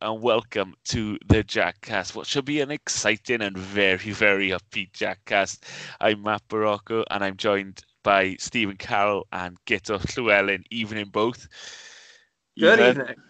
and welcome to the Jackcast. What should be an exciting and very, very upbeat Jackcast. I'm Matt Barocco, and I'm joined by Stephen Carroll and Guto Llewellyn. Evening both. Good evening. evening.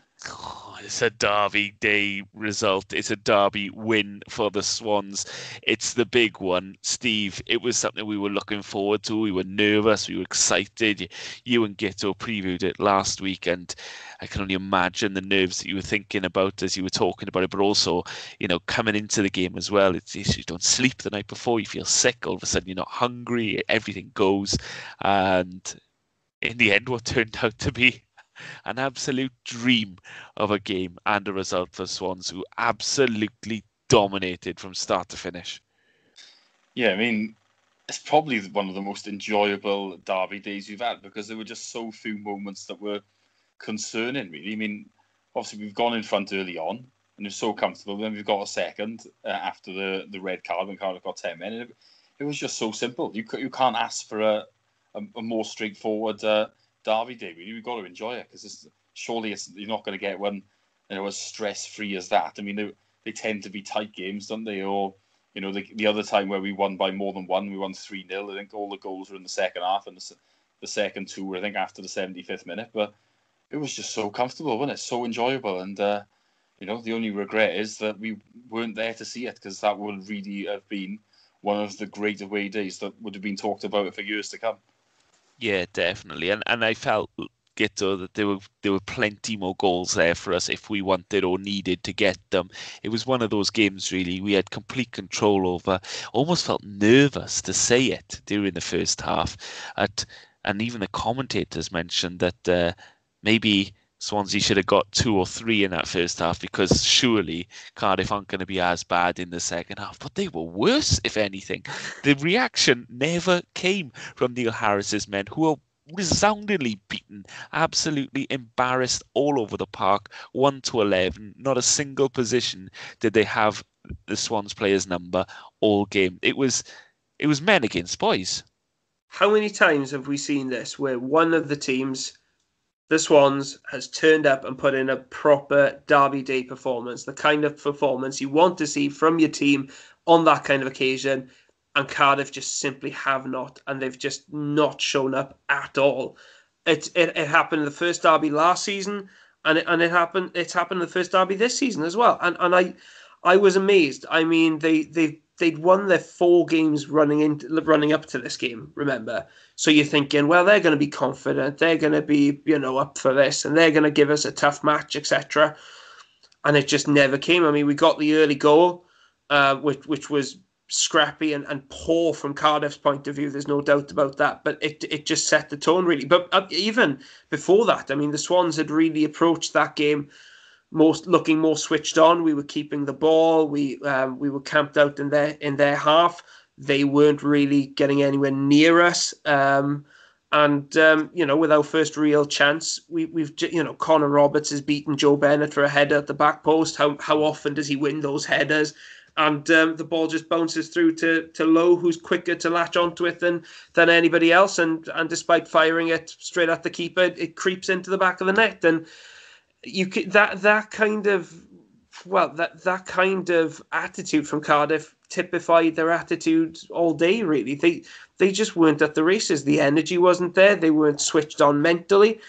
It's a Derby Day result. It's a Derby win for the Swans. It's the big one. Steve, it was something we were looking forward to. We were nervous. We were excited. You and Guto previewed it last week, and I can only imagine the nerves that you were thinking about as you were talking about it, but also, you know, coming into the game as well. It's, you don't sleep the night before. You feel sick. All of a sudden, you're not hungry. Everything goes. And in the end, what turned out to be an absolute dream of a game and a result for Swans, who absolutely dominated from start to finish. Yeah, I mean, it's probably one of the most enjoyable derby days we've had because there were just so few moments that were concerning, really. I mean, obviously, we've gone in front early on and it's so comfortable. Then we've got a second uh, after the, the red card when Cardiff got 10 men. It, it, was just so simple. You, you can't ask for a, a, a more straightforward uh, derby day. We've got to enjoy it because surely you're not going to get one you know as stress free as that. I mean, they, they tend to be tight games, don't they? Or you know, the, the other time where we won by more than one, we won three 0 I think all the goals were in the second half, and the, the second two were I think after the seventy fifth minute. But it was just so comfortable, wasn't it? So enjoyable, and uh, you know, the only regret is that we weren't there to see it because that would really have been one of the great away days that would have been talked about for years to come. Yeah, definitely. And and I felt Guto that there were there were plenty more goals there for us if we wanted or needed to get them. It was one of those games really we had complete control over. Almost felt nervous to say it during the first half. At and even the commentators mentioned that uh, maybe Swansea should have got two or three in that first half because surely Cardiff aren't going to be as bad in the second half. But they were worse, if anything. The reaction never came from Neil Harris's men, who are resoundingly beaten, absolutely embarrassed all over the park, 1 to 11. Not a single position did they have the Swans players' number all game. It was it was men against boys. How many times have we seen this where one of the teams the Swans has turned up and put in a proper Derby Day performance, the kind of performance you want to see from your team on that kind of occasion. And Cardiff just simply have not, and they've just not shown up at all. It it, it happened in the first derby last season, and it, and it happened. It's happened in the first derby this season as well. And and I I was amazed. I mean, they they they'd won their four games running in running up to this game. Remember, so you're thinking, well, they're going to be confident, they're going to be you know up for this, and they're going to give us a tough match, etc. And it just never came. I mean, we got the early goal, uh, which which was scrappy and, and poor from Cardiff's point of view. There's no doubt about that. But it it just set the tone really. But uh, even before that, I mean, the Swans had really approached that game most looking more switched on. We were keeping the ball. We um, we were camped out in their in their half. They weren't really getting anywhere near us. Um, and um, you know, with our first real chance, we, we've you know Connor Roberts has beaten Joe Bennett for a header at the back post. How how often does he win those headers? And um, the ball just bounces through to to Lowe, who's quicker to latch onto it than than anybody else. And and despite firing it straight at the keeper, it creeps into the back of the net. And you could that that kind of well that that kind of attitude from Cardiff typified their attitude all day really. They they just weren't at the races. The energy wasn't there. They weren't switched on mentally.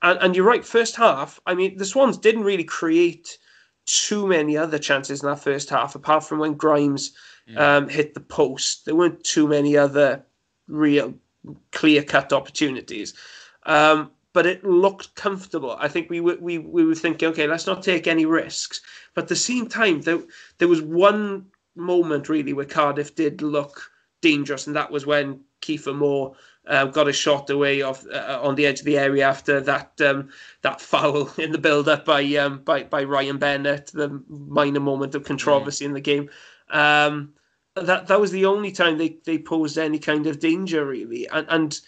And, and you're right first half I mean the Swans didn't really create too many other chances in that first half apart from when Grimes um, hit the post. There weren't too many other real clear cut opportunities. Um, but it looked comfortable. I think we were we, we were thinking, okay, let's not take any risks. But at the same time, there there was one moment really where Cardiff did look dangerous, and that was when Kiefer Moore uh, got a shot away off uh, on the edge of the area after that um, that foul in the build up by um, by by Ryan Bennett, the minor moment of controversy mm. in the game. Um, that that was the only time they, they posed any kind of danger really, and and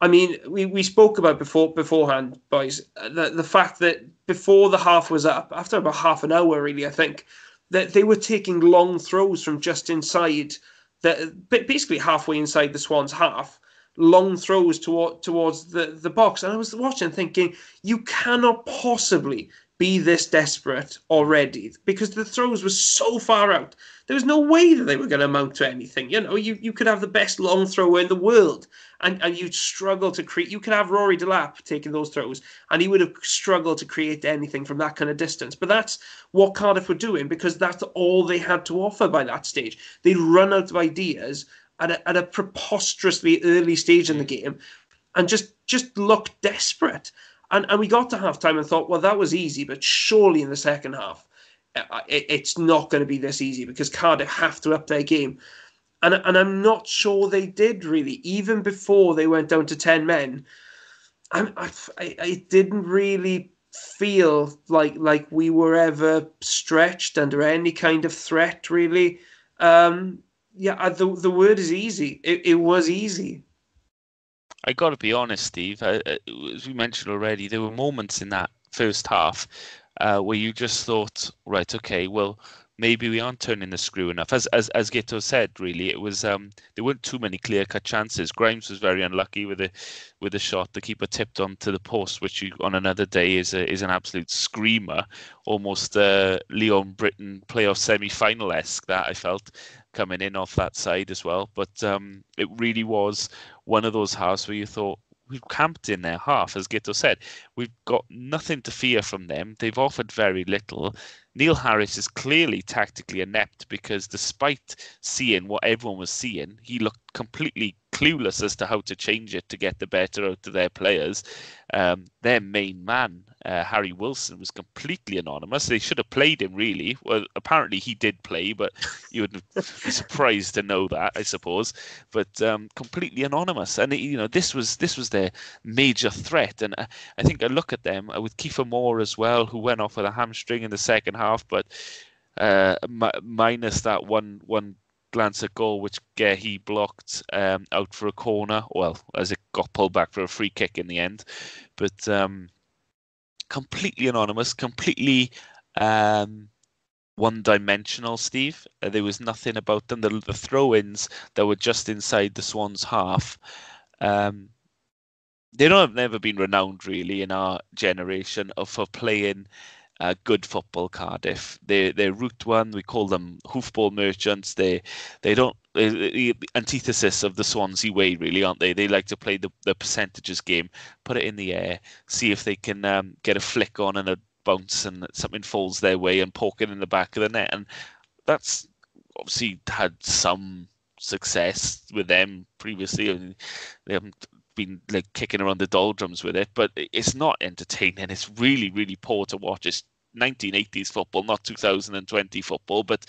I mean, we, we spoke about before beforehand, boys, the, the fact that before the half was up, after about half an hour, really, I think, that they were taking long throws from just inside, that basically halfway inside the Swans' half, long throws toward, towards the, the box. And I was watching thinking, you cannot possibly be this desperate already because the throws were so far out. There was no way that they were going to amount to anything. You know, you, you could have the best long thrower in the world and, and you'd struggle to create. You could have Rory Delap taking those throws and he would have struggled to create anything from that kind of distance. But that's what Cardiff were doing because that's all they had to offer by that stage. They'd run out of ideas at a, at a preposterously early stage in the game and just just looked desperate. And, and we got to half time and thought, well, that was easy, but surely in the second half, uh, it, it's not going to be this easy because Cardiff have to up their game. And, and I'm not sure they did really, even before they went down to 10 men. I, I, I didn't really feel like like we were ever stretched under any kind of threat, really. Um, yeah, the, the word is easy. It, it was easy. I got to be honest, Steve. Uh, as we mentioned already, there were moments in that first half uh, where you just thought, right, okay, well, maybe we aren't turning the screw enough. As as as Guto said, really, it was um, there weren't too many clear cut chances. Grimes was very unlucky with a with a shot. The keeper tipped onto the post, which you, on another day is a, is an absolute screamer, almost uh, Leon Britton playoff semi final esque. That I felt coming in off that side as well. But um, it really was one of those halves where you thought we've camped in their half, as Guto said. We've got nothing to fear from them. They've offered very little. Neil Harris is clearly tactically inept because despite seeing what everyone was seeing, he looked completely clueless as to how to change it to get the better out of their players. Um, their main man, uh, Harry Wilson, was completely anonymous. They should have played him, really. Well, apparently he did play, but you would be surprised to know that, I suppose. But um, completely anonymous, and you know this was this was their major threat. And I think I look at them uh, with Kiefer Moore as well, who went off with a hamstring in the second half, but. Uh, minus that one one glance at goal, which Gehi blocked um, out for a corner. Well, as it got pulled back for a free kick in the end, but um, completely anonymous, completely um, one-dimensional. Steve, uh, there was nothing about them. The, the throw-ins that were just inside the Swans' half. Um, they don't have never been renowned really in our generation of for playing uh, good football. Cardiff, they they're one. We call them hoofball merchants. They they don't the antithesis of the Swansea way, really, aren't they? They like to play the, the percentages game, put it in the air, see if they can um, get a flick on and a bounce, and something falls their way, and poke it in the back of the net. And that's obviously had some success with them previously. I mean, they haven't been like kicking around the doldrums with it, but it's not entertaining. It's really, really poor to watch. It's 1980s football, not 2020 football. But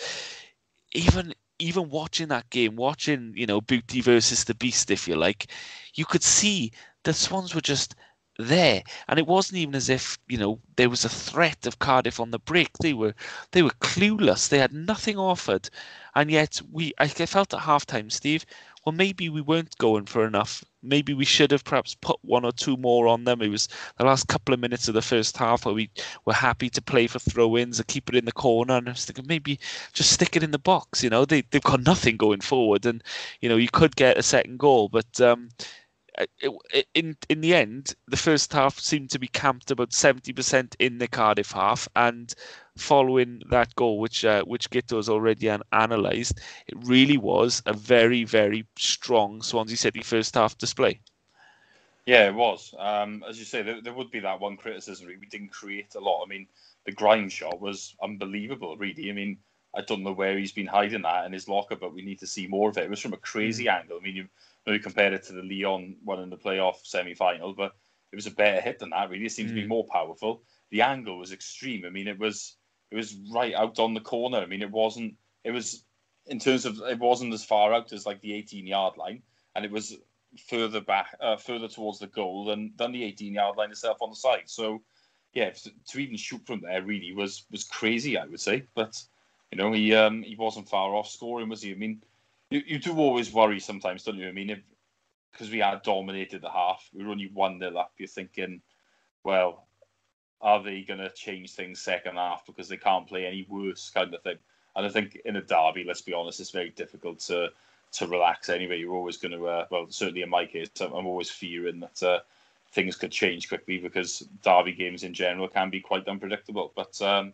even even watching that game, watching you know Beauty versus the Beast, if you like, you could see the Swans were just there, and it wasn't even as if you know there was a threat of Cardiff on the break. They were they were clueless. They had nothing offered, and yet we I felt at halftime, Steve, well, maybe we weren't going for enough. Maybe we should have perhaps put one or two more on them. It was the last couple of minutes of the first half where we were happy to play for throw-ins or keep it in the corner. And I was thinking maybe just stick it in the box. You know, they they've got nothing going forward, and you know you could get a second goal, but um, in in the end, the first half seemed to be camped about seventy percent in the Cardiff half, and following that goal, which uh, which Guto has already an- analysed, it really was a very very strong Swansea City first half display. Yeah, it was. Um, as you say, there, there, would be that one criticism. We didn't create a lot. I mean, the Grimes shot was unbelievable. Really, I mean, I don't know where he's been hiding that in his locker, but we need to see more of it. It was from a crazy mm. angle. I mean, you maybe compare it to the Leon one in the playoff semi final, but it was a better hit than that. Really, it seemed mm. to be mm. more powerful. The angle was extreme. I mean, it was it was right out on the corner. I mean, it wasn't. It was in terms of it wasn't as far out as like the 18 yard line, and it was further back, uh, further towards the goal than than the 18 yard line itself on the side. So, yeah, to, to even shoot from there really was was crazy. I would say, but you know, he um he wasn't far off scoring, was he? I mean, you, you do always worry sometimes, don't you? I mean, because we had dominated the half, we were only one nil up. You're thinking, well, are they going to change things second half because they can't play any worse kind of thing? And I think in a derby, let's be honest, it's very difficult to to relax anyway. You're always going to, uh, well, certainly in my case, I'm always fearing that uh, things could change quickly because derby games in general can be quite unpredictable. But um,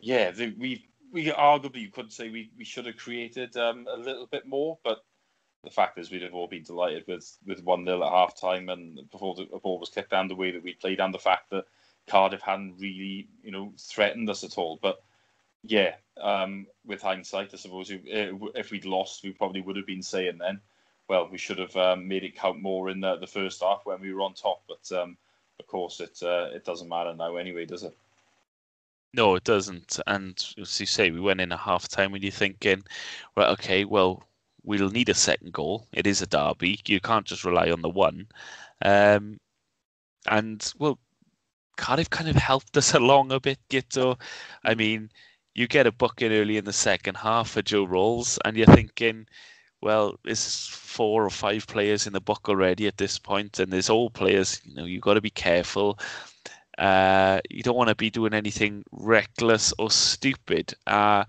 yeah, we we arguably could say we, we should have created um, a little bit more, but the fact is we'd have all been delighted with with one 0 at half time and before the ball was kicked down the way that we played and the fact that Cardiff hadn't really you know threatened us at all. But yeah, um, with hindsight, I suppose if we'd lost, we probably would have been saying then, well, we should have um, made it count more in the, the first half when we were on top. But um, of course, it uh, it doesn't matter now anyway, does it? No, it doesn't. And as you say, we went in at half time and you're thinking, right, okay, well, we'll need a second goal. It is a derby. You can't just rely on the one. Um, and, well, Cardiff kind of helped us along a bit, Guto. I mean, you get a bucket early in the second half for Joe Ralls, and you're thinking, well, there's four or five players in the book already at this point, and there's all players. You know, you've got to be careful. Uh, you don't want to be doing anything reckless or stupid. Uh,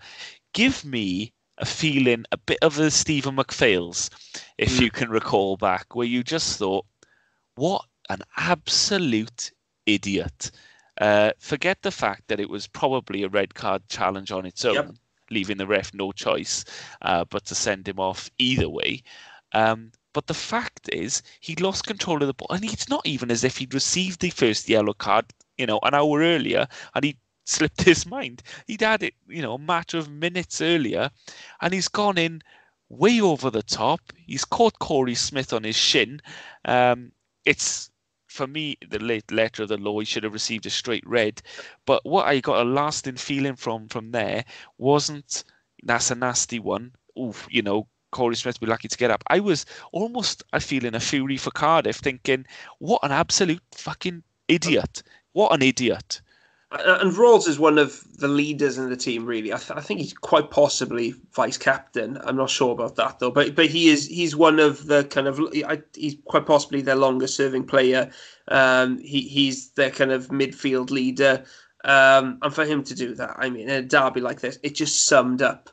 give me a feeling, a bit of a Stephen McPhail's, if mm. you can recall back, where you just thought, what an absolute idiot. Uh, forget the fact that it was probably a red card challenge on its own, yep. leaving the ref no choice uh, but to send him off either way. Um, but the fact is, he lost control of the ball, and it's not even as if he'd received the first yellow card, you know, an hour earlier, and he slipped his mind. He'd had it, you know, a matter of minutes earlier, and he's gone in way over the top. He's caught Korey Smith on his shin. Um, it's for me the late letter of the law. He should have received a straight red. But what I got a lasting feeling from from there wasn't that's a nasty one. Oof, you know, Korey Smith be lucky to get up. I was almost I feeling a fury for Cardiff, thinking, what an absolute fucking idiot! What an idiot! And Ralls is one of the leaders in the team. Really, I, th- I, think he's quite possibly vice captain. I'm not sure about that though, but but he is he's one of the kind of he's quite possibly their longest serving player. Um, he he's their kind of midfield leader. Um, and for him to do that, I mean, in a derby like this, it just summed up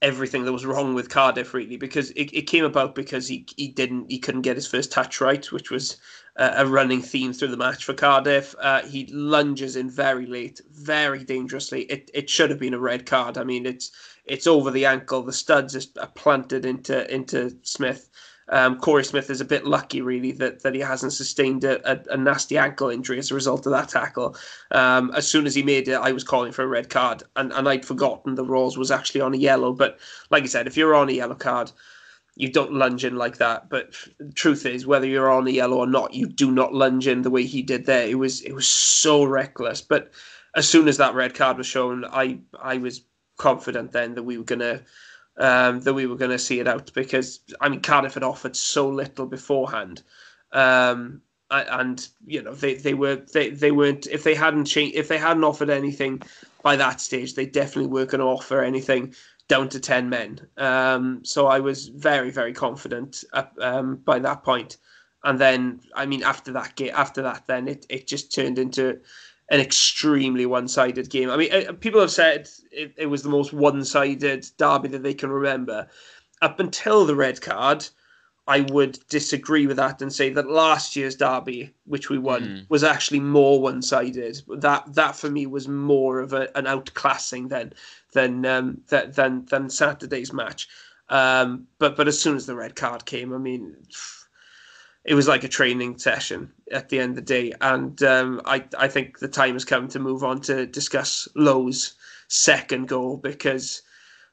everything that was wrong with Cardiff really because it, it came about because he he didn't he couldn't get his first touch right which was uh, a running theme through the match for Cardiff. Uh, he lunges in very late very dangerously. It it should have been a red card. I mean it's it's over the ankle. The studs are planted into into Smith um, Korey Smith is a bit lucky, really, that, that he hasn't sustained a, a, a nasty ankle injury as a result of that tackle. Um, as soon as he made it, I was calling for a red card, and, and I'd forgotten the Ralls was actually on a yellow. But like I said, if you're on a yellow card, you don't lunge in like that. But truth is, whether you're on a yellow or not, you do not lunge in the way he did there. It was it was so reckless. But as soon as that red card was shown, I I was confident then that we were gonna um, that we were going to see it out because I mean Cardiff had offered so little beforehand, um, and you know they, they were they, they weren't if they hadn't changed if they hadn't offered anything by that stage they definitely weren't going to offer anything down to ten men. Um, so I was very very confident um, by that point, and then I mean after that after that then it it just turned into an extremely one-sided game. I mean, uh, people have said it, it, was the most one-sided derby that they can remember. Up until the red card, I would disagree with that and say that last year's derby, which we won, mm. was actually more one-sided. That that for me was more of a, an outclassing than than um, than than Saturday's match. Um, but but as soon as the red card came, I mean it was like a training session at the end of the day. And um, I, I think the time has come to move on to discuss Lowe's second goal because,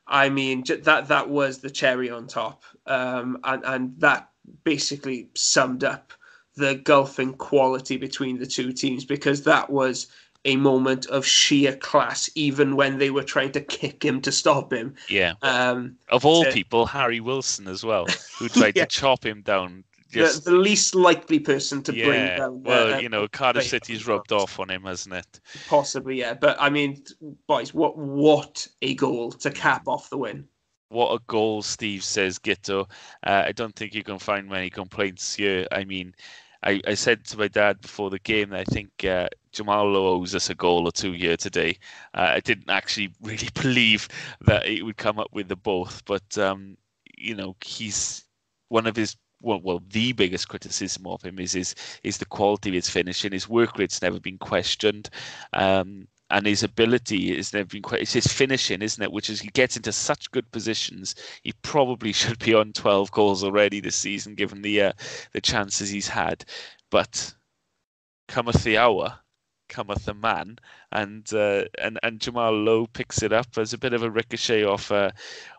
I mean, that that was the cherry on top, um, and and that basically summed up the gulfing quality between the two teams because that was a moment of sheer class, even when they were trying to kick him to stop him. Yeah. Um, of all to, people, Harry Wilson as well, who tried yeah. to chop him down just, the, the, least likely person to yeah, bring down. Well, you know, Cardiff City's rubbed off on him, hasn't it? Possibly, yeah. But I mean, boys, what what a goal to cap off the win. What a goal, Steve says, Guto. Uh, I don't think you can find many complaints here. I mean, I, I said to my dad before the game that I think uh, Jamal Lowe owes us a goal or two here today. Uh, I didn't actually really believe that he would come up with the both, but um, you know, he's one of his well, well, the biggest criticism of him is his is the quality of his finishing. His work rate's never been questioned. Um, and his ability is never been quite. It's his finishing, isn't it? Which is he gets into such good positions. He probably should be on 12 goals already this season, given the uh, the chances he's had. But cometh the hour, cometh the man, and uh, and and Jamal Lowe picks it up as a bit of a ricochet off uh,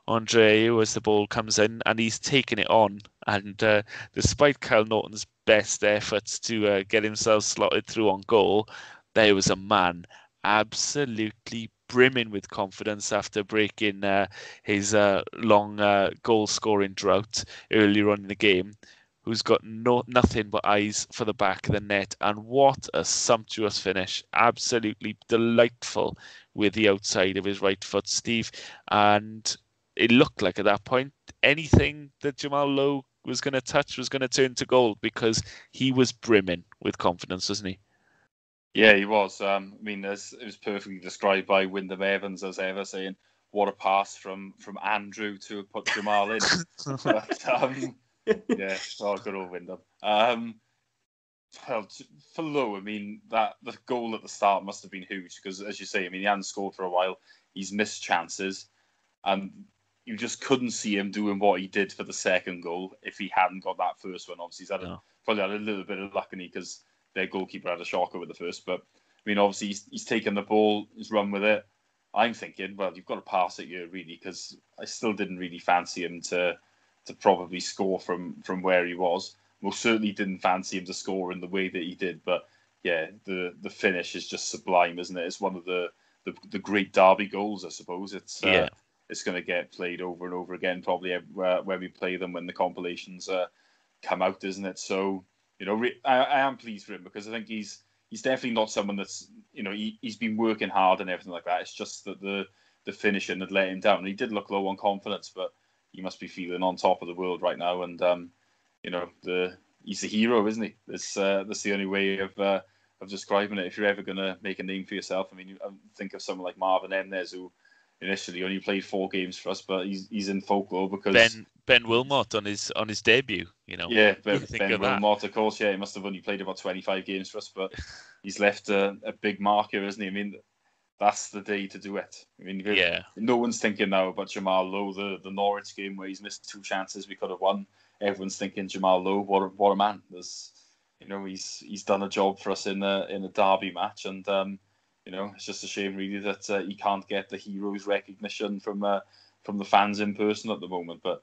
Andre as the ball comes in, and he's taking it on. And uh, despite Kyle Naughton's best efforts to uh, get himself slotted through on goal, there was a man absolutely brimming with confidence after breaking uh, his uh, long uh, goal scoring drought earlier on in the game who's got no nothing but eyes for the back of the net. And what a sumptuous finish! Absolutely delightful with the outside of his right foot, Steve. And it looked like at that point anything that Jamal Lowe was going to touch was going to turn to gold because he was brimming with confidence, wasn't he? Yeah, he was. Um, I mean, it was perfectly described by Wyndham Evans as ever, saying, "What a pass from from Andrew to put Jamal in." but, um, yeah, oh, good old Wyndham. Um, well, for Lowe, I mean that the goal at the start must have been huge because, as you say, I mean he hadn't scored for a while. He's missed chances, and you just couldn't see him doing what he did for the second goal if he hadn't got that first one. Obviously, he's had a, probably had a little bit of luck in he because their goalkeeper had a shocker with the first. But I mean, obviously, he's, he's taken the ball, he's run with it. I'm thinking, well, you've got to pass it here, really, because I still didn't really fancy him to to probably score from from where he was. Most certainly didn't fancy him to score in the way that he did, but yeah, the the finish is just sublime, isn't it? It's one of the the, the great derby goals, I suppose. It's uh, yeah. It's going to get played over and over again, probably where we play them when the compilations uh, come out, isn't it? So you know, re- I, I am pleased for him because I think he's he's definitely not someone that's you know he, he's been working hard and everything like that. It's just that the the finishing had let him down. And he did look low on confidence, but he must be feeling on top of the world right now. And um, you know, the he's a hero, isn't he? That's uh, that's the only way of uh, of describing it. If you're ever going to make a name for yourself, I mean, you, think of someone like Marvin Emnes who initially only played four games for us, but he's he's in folklore because Ben Ben Wilmot on his on his debut, you know. Yeah, Ben, ben Wilmot, of course. Yeah, he must have only played about 25 games for us, but he's left a, a big marker, isn't he? I mean, that's the day to do it. I mean, yeah. no one's thinking now about Jamal Lowe, the, the Norwich game where he's missed two chances we could have won. Everyone's thinking Jamal Lowe, what a, what a man. There's, you know, he's he's done a job for us in a in a derby match, and um, you know, it's just a shame really that uh, he can't get the heroes recognition from uh, from the fans in person at the moment. But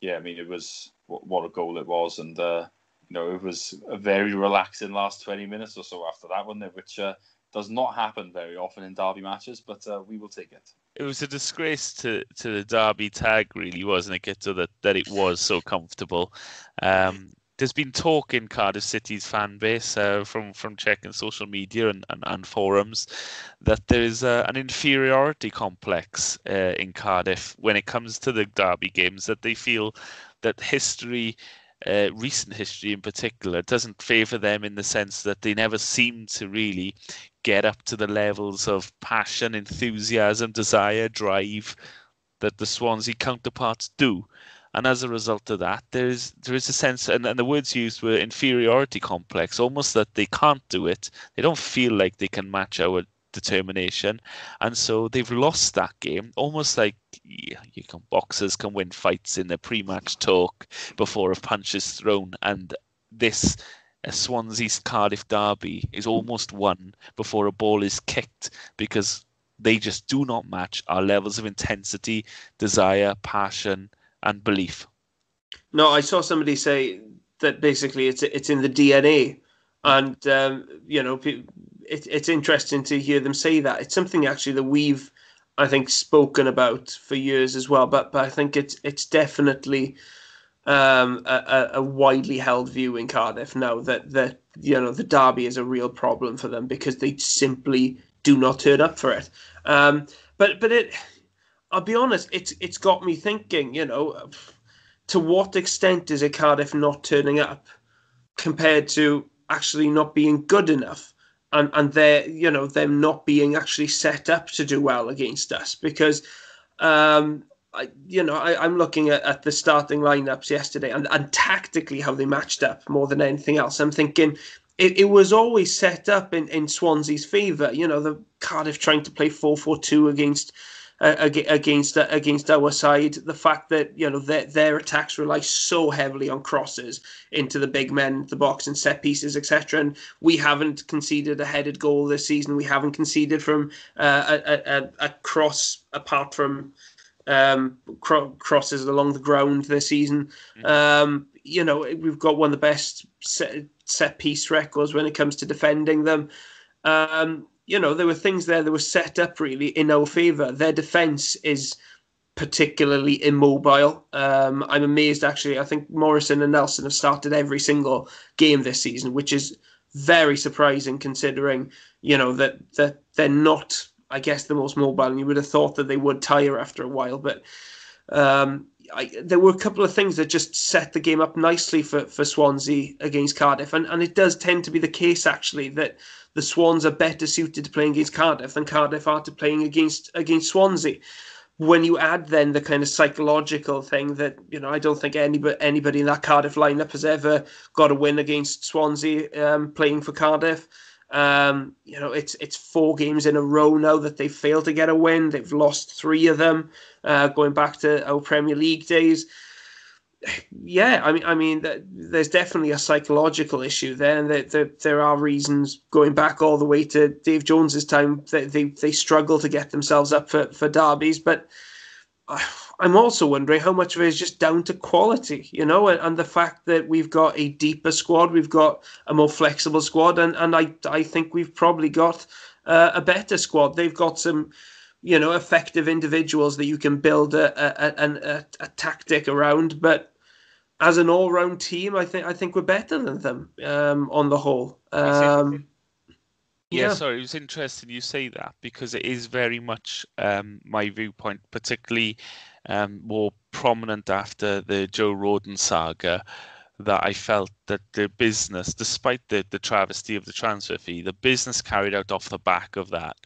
yeah, I mean, it was what, what a goal it was, and uh, you know, it was a very relaxing last twenty minutes or so after that one, there, which uh, does not happen very often in derby matches, but uh, we will take it. It was a disgrace to, to the derby tag, really, wasn't it? To that that it was so comfortable. Um, there's been talk in Cardiff City's fan base uh, from from checking social media and, and, and forums that there's uh, an inferiority complex uh, in Cardiff when it comes to the derby games. That they feel that history uh, recent history in particular doesn't favour them in the sense that they never seem to really get up to the levels of passion, enthusiasm, desire, drive that the Swansea counterparts do. And as a result of that, there is there is a sense, and, and the words used were inferiority complex, almost that they can't do it. They don't feel like they can match our determination, and so they've lost that game. Almost like yeah, you can boxers can win fights in the pre-match talk before a punch is thrown, and this a Cardiff derby is almost won before a ball is kicked because they just do not match our levels of intensity, desire, passion, and belief. No, I saw somebody say that basically it's it's in the DNA, and um, you know it, it's interesting to hear them say that. It's something actually that we've I think spoken about for years as well, but but I think it's it's definitely um, a, a, widely held view in Cardiff now that that you know the derby is a real problem for them because they simply do not turn up for it. Um, but but it, I'll be honest, it's it's got me thinking. You know, to what extent is a Cardiff not turning up compared to actually not being good enough? And and they you know them not being actually set up to do well against us because um, I, you know, I, am looking at, at the starting lineups yesterday and, and tactically how they matched up more than anything else. I'm thinking it, it was always set up in, in Swansea's favour. You know, the Cardiff trying to play 4 4 2 against uh, against uh, against our side. The fact that you know their their attacks rely so heavily on crosses into the big men, the box, and set pieces, etc. And we haven't conceded a headed goal this season. We haven't conceded from uh, a, a, a cross apart from um, cro- crosses along the ground this season. Mm-hmm. Um, you know, we've got one of the best set, set piece records when it comes to defending them. Um, you know, there were things there that were set up really in our favour. Their defence is particularly immobile. Um, I'm amazed actually. I think Morrison and Nelson have started every single game this season, which is very surprising considering you know that that they're not, I guess, the most mobile. And you would have thought that they would tire after a while, but. Um, I, there were a couple of things that just set the game up nicely for, for Swansea against Cardiff, and, and it does tend to be the case actually that the Swans are better suited to playing against Cardiff than Cardiff are to playing against against Swansea. When you add then the kind of psychological thing that you know, I don't think anybody anybody in that Cardiff lineup has ever got a win against Swansea um, playing for Cardiff. Um, you know, it's it's four games in a row now that they've failed to get a win. They've lost three of them, uh, going back to our Premier League days yeah, I mean, I mean, there's definitely a psychological issue there, and there, there, there are reasons going back all the way to Dave Jones's time that they, they struggle to get themselves up for, for derbies. But I'm also wondering how much of it is just down to quality, you know, and, and the fact that we've got a deeper squad, we've got a more flexible squad, and, and I I think we've probably got uh, a better squad. They've got some you know effective individuals that you can build a a, a, a, tactic around but as an all-round team i think i think we're better than them um, on the whole. Um, yeah, yeah, sorry, it was interesting you say that because it is very much um, my viewpoint, particularly um, more prominent after the Joe Rodon saga, that I felt that the business, despite the, the travesty of the transfer fee, the business carried out off the back of that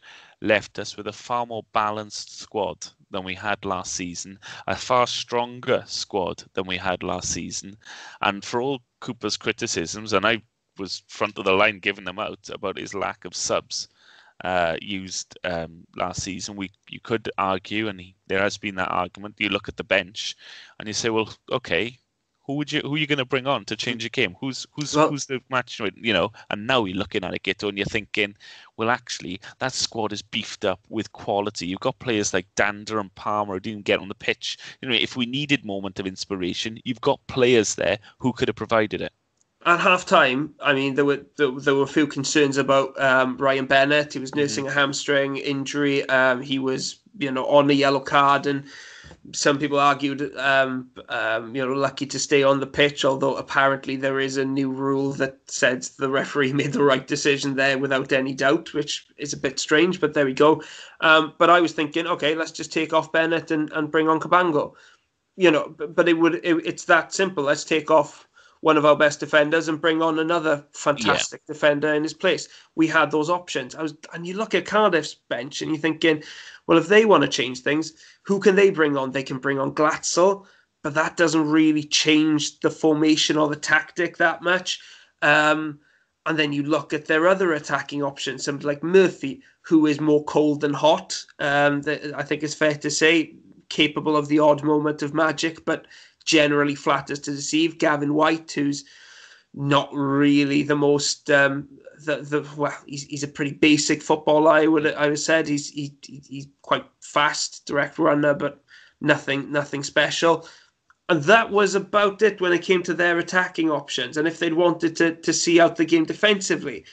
left us with a far more balanced squad than we had last season, a far stronger squad than we had last season. And for all Cooper's criticisms, and I was front of the line giving them out about his lack of subs uh, used um, last season, we you could argue, and he, there has been that argument. You look at the bench, and you say, well, okay, who would you who are you going to bring on to change the game? Who's who's well, who's the match? You know, and now you're looking at it, Guto, and you're thinking, well, actually, that squad is beefed up with quality. You've got players like Dhanda and Palmer who didn't get on the pitch. You know, if we needed moment of inspiration, you've got players there who could have provided it. At half time, I mean, there were there, there, were a few concerns about um, Ryan Bennett. He was mm-hmm. nursing mm-hmm. a hamstring injury. Um, he was, you know, on a yellow card and some people argued, um, um, you know, lucky to stay on the pitch. Although apparently there is a new rule that says the referee made the right decision there without any doubt, which is a bit strange. But there we go. Um, but I was thinking, okay, let's just take off Bennett and, and bring on Cabango. You know, but, but it would it, it's that simple. Let's take off one of our best defenders and bring on another fantastic yeah. defender in his place. We had those options. I was, and you look at Cardiff's bench and you're thinking, well, if they want to change things, who can they bring on? They can bring on Glatzel, but that doesn't really change the formation or the tactic that much. Um, and then you look at their other attacking options, somebody like Murphy, who is more cold than hot. Um, that I think it's fair to say, capable of the odd moment of magic, but generally flatters to deceive. Gavin Whyte, who's not really the most um, the the well, he's, he's a pretty basic footballer. I would I would said he's he, he's quite fast, direct runner, but nothing nothing special. And that was about it when it came to their attacking options. And if they'd wanted to to see out the game defensively,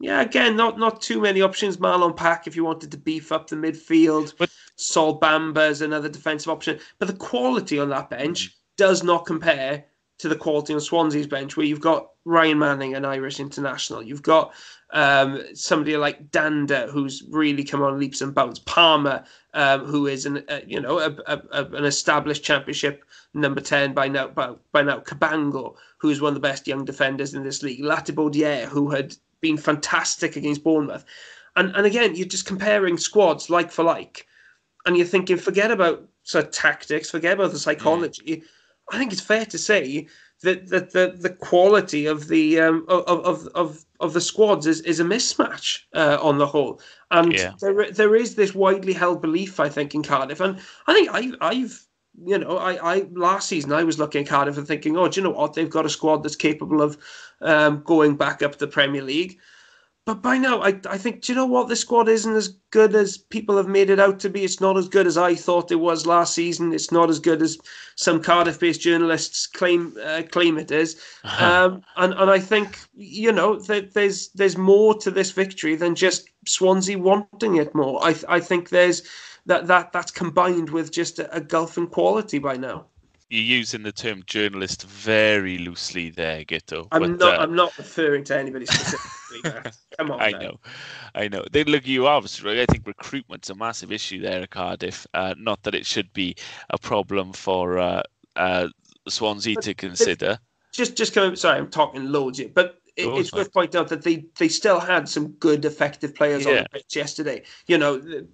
yeah, again, not not too many options. Marlon Pack, if you wanted to beef up the midfield, but Sol Bamba is another defensive option. But the quality on that bench does not compare to the quality on Swansea's bench, where you've got Ryan Manning, an Irish international. You've got um, somebody like Dhanda, who's really come on leaps and bounds. Palmer, um, who is an uh, you know a, a, a, an established championship number ten by now. By, by now, Cabango, who is one of the best young defenders in this league. Latibeaudiere, who had been fantastic against Bournemouth, and and again, you're just comparing squads like for like, and you're thinking, forget about sort of tactics, forget about the psychology. I think it's fair to say that the, the, the quality of the um, of, of, of, of the squads is, is a mismatch uh, on the whole. And yeah. there, there is this widely held belief, I think, in Cardiff. And I think I've, I've you know, I, I last season I was looking at Cardiff and thinking, oh, do you know what? They've got a squad that's capable of um, going back up the Premier League. But by now, I, I think, do you know what? This squad isn't as good as people have made it out to be. It's not as good as I thought it was last season. It's not as good as some Cardiff-based journalists claim uh, claim it is. Uh-huh. Um, and and I think you know that there's there's more to this victory than just Swansea wanting it more. I I think there's that that that's combined with just a, a gulf in quality by now you're using the term journalist very loosely there, Guto. I'm but, not. Uh, I'm not referring to anybody Come on. I know, I know. They look you obviously. I think recruitment's a massive issue there at Cardiff. Uh, not that it should be a problem for uh, uh Swansea but to consider. Just, just coming. Sorry, I'm talking loads here, but it, it's worth pointing out that they they still had some good, effective players yeah. on the pitch yesterday. You know. The,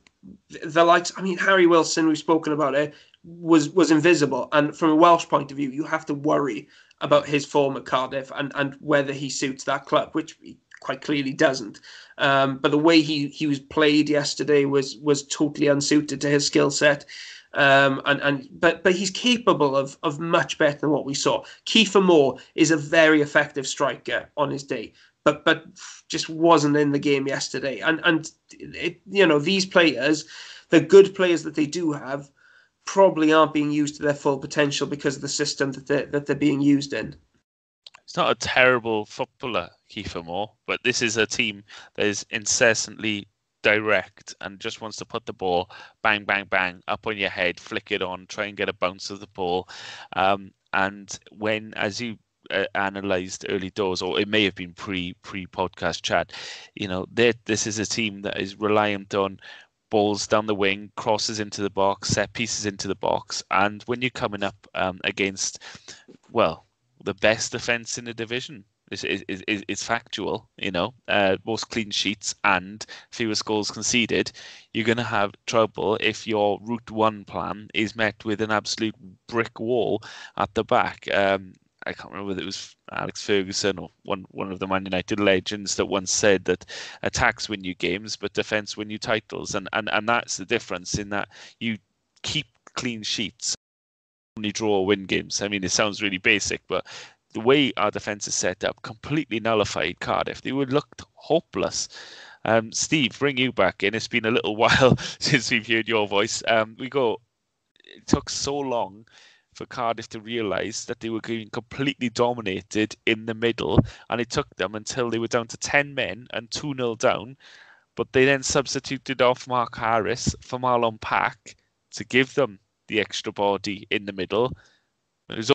the likes, I mean, Harry Wilson, we've spoken about it was was invisible. And from a Welsh point of view, you have to worry about his form at Cardiff and, and whether he suits that club, which he quite clearly doesn't. Um, but the way he, he was played yesterday was was totally unsuited to his skill set. Um, and and but but he's capable of of much better than what we saw. Kiefer Moore is a very effective striker on his day, but but just wasn't in the game yesterday. And and it, you know these players, the good players that they do have, probably aren't being used to their full potential because of the system that they're, that they're being used in. He's not a terrible footballer, Kiefer Moore, but this is a team that is incessantly direct and just wants to put the ball bang, bang, bang up on your head, flick it on, try and get a bounce of the ball. Um, and when, as you uh, analyzed early doors, or it may have been pre pre podcast chat. You know, this is a team that is reliant on balls down the wing, crosses into the box, set pieces into the box, and when you're coming up um, against, well, the best defense in the division. It's, it's, it's factual, you know, uh, most clean sheets and fewest goals conceded. You're going to have trouble if your route one plan is met with an absolute brick wall at the back. Um, I can't remember whether it was Alex Ferguson or one one of the Man United legends that once said that attacks win you games, but defense win you titles, and and and that's the difference in that you keep clean sheets, only draw or win games. I mean, it sounds really basic, but the way our defense is set up completely nullified Cardiff. They would look hopeless. Um, Steve, bring you back in. It's been a little while since we've heard your voice. Um, we go. It took so long for Cardiff to realise that they were getting completely dominated in the middle, and it took them until they were down to 10 men and 2 0 down. But they then substituted off Mark Harris for Marlon Pack to give them the extra body in the middle. It was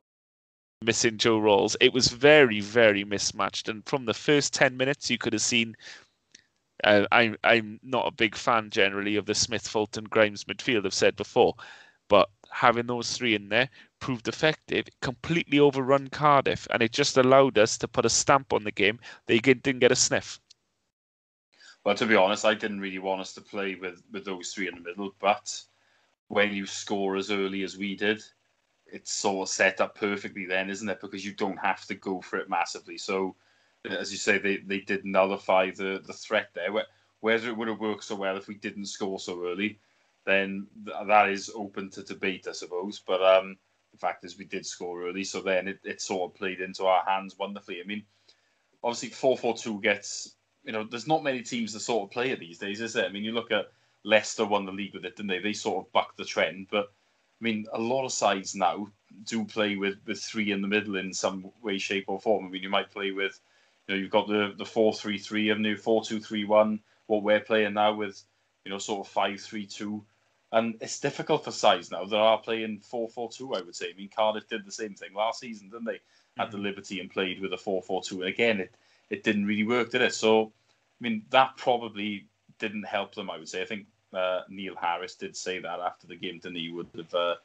missing Joe Ralls. It was very, very mismatched. And from the first 10 minutes, you could have seen. Uh, I, I'm not a big fan generally of the Smith, Fulton, Grimes midfield, I've said before. But having those three in there proved effective, completely overrun Cardiff, and it just allowed us to put a stamp on the game. They didn't get a sniff. Well, to be honest, I didn't really want us to play with, with those three in the middle, but when you score as early as we did, it's sort of set up perfectly then, isn't it? Because you don't have to go for it massively. So, as you say, they, they did nullify the, the threat there. Whether it would have worked so well if we didn't score so early, then that is open to debate, I suppose. But um, the fact is, we did score early, so then it, it sort of played into our hands wonderfully. I mean, obviously, four four two gets you know, there's not many teams that sort of play it these days, is there? I mean, you look at Leicester won the league with it, didn't they? They sort of bucked the trend, but I mean, a lot of sides now do play with, with three in the middle in some way, shape, or form. I mean, you might play with, you know, you've got the the four three three, of new four two three one. What we're playing now with, you know, sort of five three two. And it's difficult for sides now that are playing 4 4 2, I would say. I mean, Cardiff did the same thing last season, didn't they? Mm-hmm. Had the liberty and played with a 4 4 2. And again, it, it didn't really work, did it? So, I mean, that probably didn't help them, I would say. I think uh, Neil Harris did say that after the game, he? he would have uh,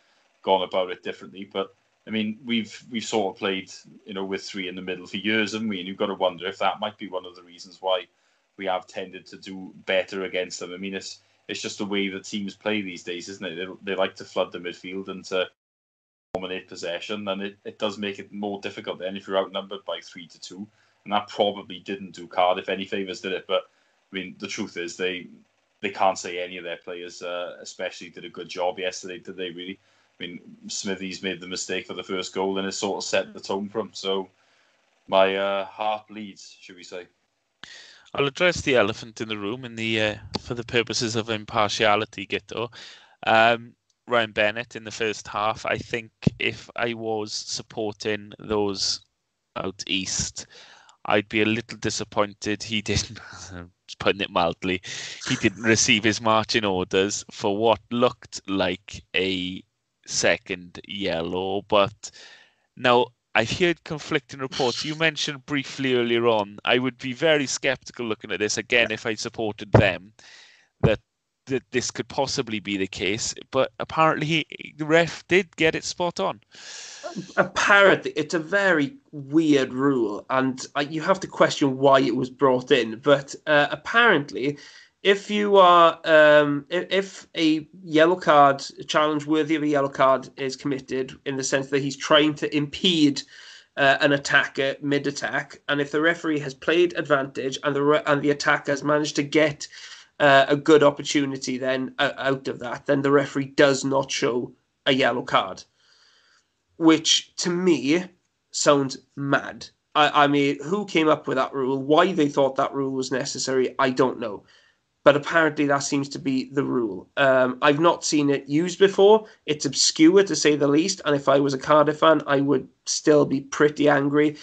gone about it differently. But, I mean, we've we've sort of played, you know, with three in the middle for years, haven't we? And you've got to wonder if that might be one of the reasons why we have tended to do better against them. I mean, it's it's just the way that teams play these days, isn't it? They, they like to flood the midfield and to dominate possession, and it, it does make it more difficult then if you're outnumbered by three to two. And that probably didn't do Cardiff any favours, did it? But I mean, the truth is they they can't say any of their players, uh, especially did a good job yesterday. Did they really? I mean, Smithies made the mistake for the first goal, and it sort of set the tone for him. So my uh, heart bleeds, should we say? I'll address the elephant in the room in the uh, for the purposes of impartiality, Guto. Um, Ryan Bennett in the first half. I think if I was supporting those out east, I'd be a little disappointed he didn't. putting it mildly, he didn't receive his marching orders for what looked like a second yellow. But now I've heard conflicting reports. You mentioned briefly earlier on. I would be very sceptical looking at this again if I supported them. That that this could possibly be the case, but apparently he, the ref did get it spot on. Apparently, it's a very weird rule, and uh, you have to question why it was brought in. But uh, apparently, if you are um, if, if, a yellow card a challenge worthy of a yellow card is committed in the sense that he's trying to impede uh, an attacker mid attack and if the referee has played advantage and the re- and the attacker has managed to get uh, a good opportunity then uh, out of that then the referee does not show a yellow card which to me sounds mad I, I mean who came up with that rule why they thought that rule was necessary I don't know but apparently that seems to be the rule. Um, I've not seen it used before. It's obscure to say the least, and if I was a Cardiff fan, I would still be pretty angry.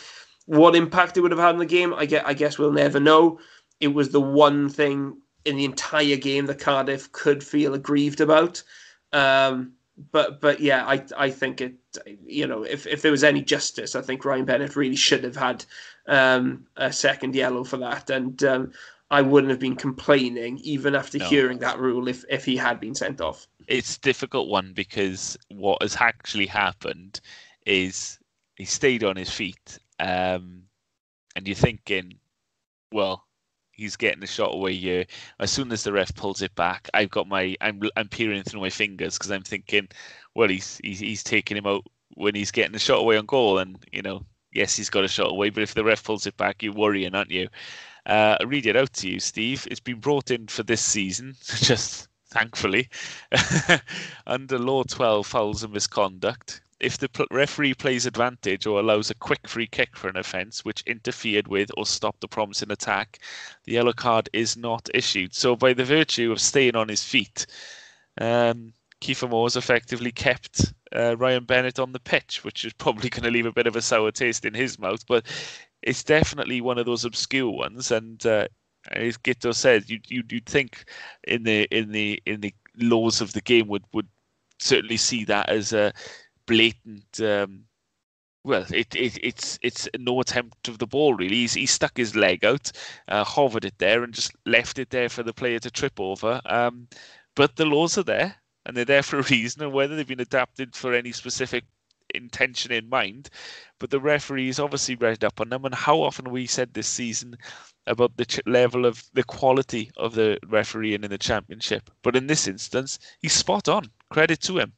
What impact it would have had on the game, I guess, I guess we'll never know. It was the one thing in the entire game that Cardiff could feel aggrieved about. Um, but but yeah, I I think it. You know, if if there was any justice, I think Ryan Bennett really should have had um, a second yellow for that. And um, I wouldn't have been complaining even after no. hearing that rule if, if he had been sent off. It's a difficult one because what has actually happened is he stayed on his feet. Um, and you're thinking, well, he's getting the shot away here. As soon as the ref pulls it back, I've got my I'm I'm peering through my fingers because I'm thinking, well, he's, he's he's taking him out when he's getting the shot away on goal, and you know, yes, he's got a shot away, but if the ref pulls it back, you're worrying, aren't you? Uh, I'll read it out to you, Steve. It's been brought in for this season, just thankfully, under Law 12 fouls and misconduct. If the referee plays advantage or allows a quick free kick for an offence which interfered with or stopped the promising attack, the yellow card is not issued. So, by the virtue of staying on his feet, um, Kiefer Moore's effectively kept uh, Ryan Bennett on the pitch, which is probably going to leave a bit of a sour taste in his mouth. But it's definitely one of those obscure ones. And uh, as Guto said, you you you'd think in the in the in the laws of the game would would certainly see that as a blatant. Um, well, it, it it's it's no attempt of the ball really. He's, he stuck his leg out, uh, hovered it there, and just left it there for the player to trip over. Um, but the laws are there, and they're there for a reason. And whether they've been adapted for any specific intention in mind, but the referees obviously read up on them. And how often we said this season about the ch- level of the quality of the refereeing in the championship, but in this instance, he's spot on. Credit to him.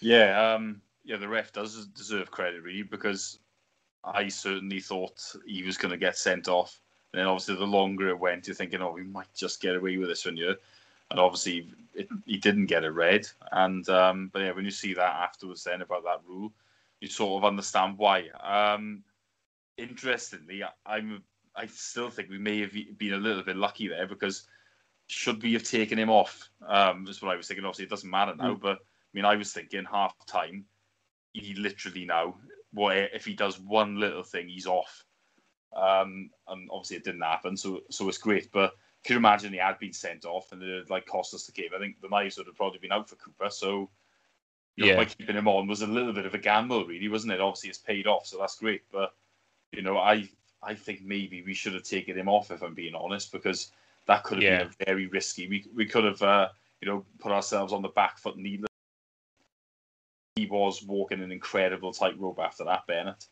Yeah, um, yeah, the ref does deserve credit really because I certainly thought he was going to get sent off. And then obviously, the longer it went, you're thinking, oh, we might just get away with this one here. And obviously, it, he didn't get a red. And um, but yeah, when you see that afterwards, then about that rule, you sort of understand why. Um, interestingly, I'm I still think we may have been a little bit lucky there because should we have taken him off? Um, is what I was thinking. Obviously, it doesn't matter now, mm. but I mean, I was thinking half time. He literally now, what if he does one little thing, he's off. Um, and obviously, it didn't happen, so so it's great. But can you imagine he had been sent off and it like cost us the game? I think the knives would have probably been out for Cooper. So you know, by keeping him on was a little bit of a gamble, really, wasn't it? Obviously, it's paid off, so that's great. But you know, I I think maybe we should have taken him off if I'm being honest, because that could have yeah. been very risky. We we could have uh, you know put ourselves on the back foot needless. He was walking an incredible tightrope after that, Bennett.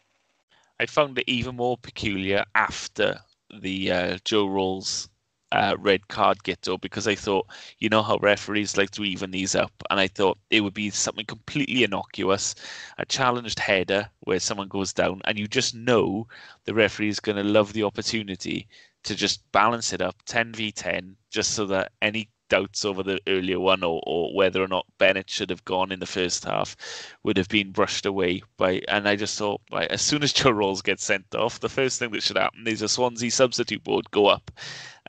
I found it even more peculiar after the uh, Joe Ralls uh, red card Guto because I thought, you know how referees like to even these up, and I thought it would be something completely innocuous, a challenged header where someone goes down, and you just know the referee is going to love the opportunity to just balance it up 10 v 10 just so that any doubts over the earlier one or, or whether or not Bennett should have gone in the first half would have been brushed away by. And I just thought, right, as soon as Joe Ralls gets sent off, the first thing that should happen is a Swansea substitute board go up.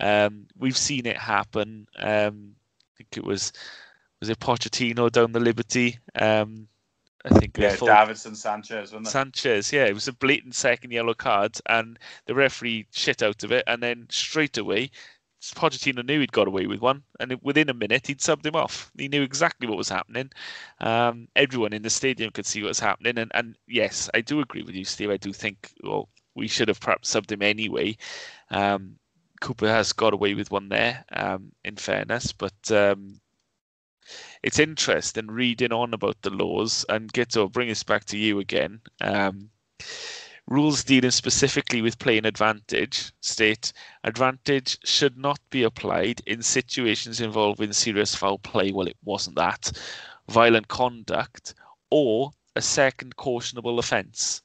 Um, we've seen it happen. Um, I think it was was it Pochettino down the Liberty. Um, I think yeah, full... Davinson Sanchez, wasn't it? Sanchez, yeah, it was a blatant second yellow card, and the referee shit out of it, and then straight away Pochettino knew he'd got away with one, and within a minute he'd subbed him off. He knew exactly what was happening. Um, everyone in the stadium could see what was happening, and, and yes, I do agree with you, Steve. I do think well we should have perhaps subbed him anyway. Um, Cooper has got away with one there, um, in fairness, but um, it's interesting reading on about the laws and get to bring us back to you again. Rules dealing specifically with playing advantage state advantage should not be applied in situations involving serious foul play. Well, it wasn't that. Violent conduct or a second cautionable offence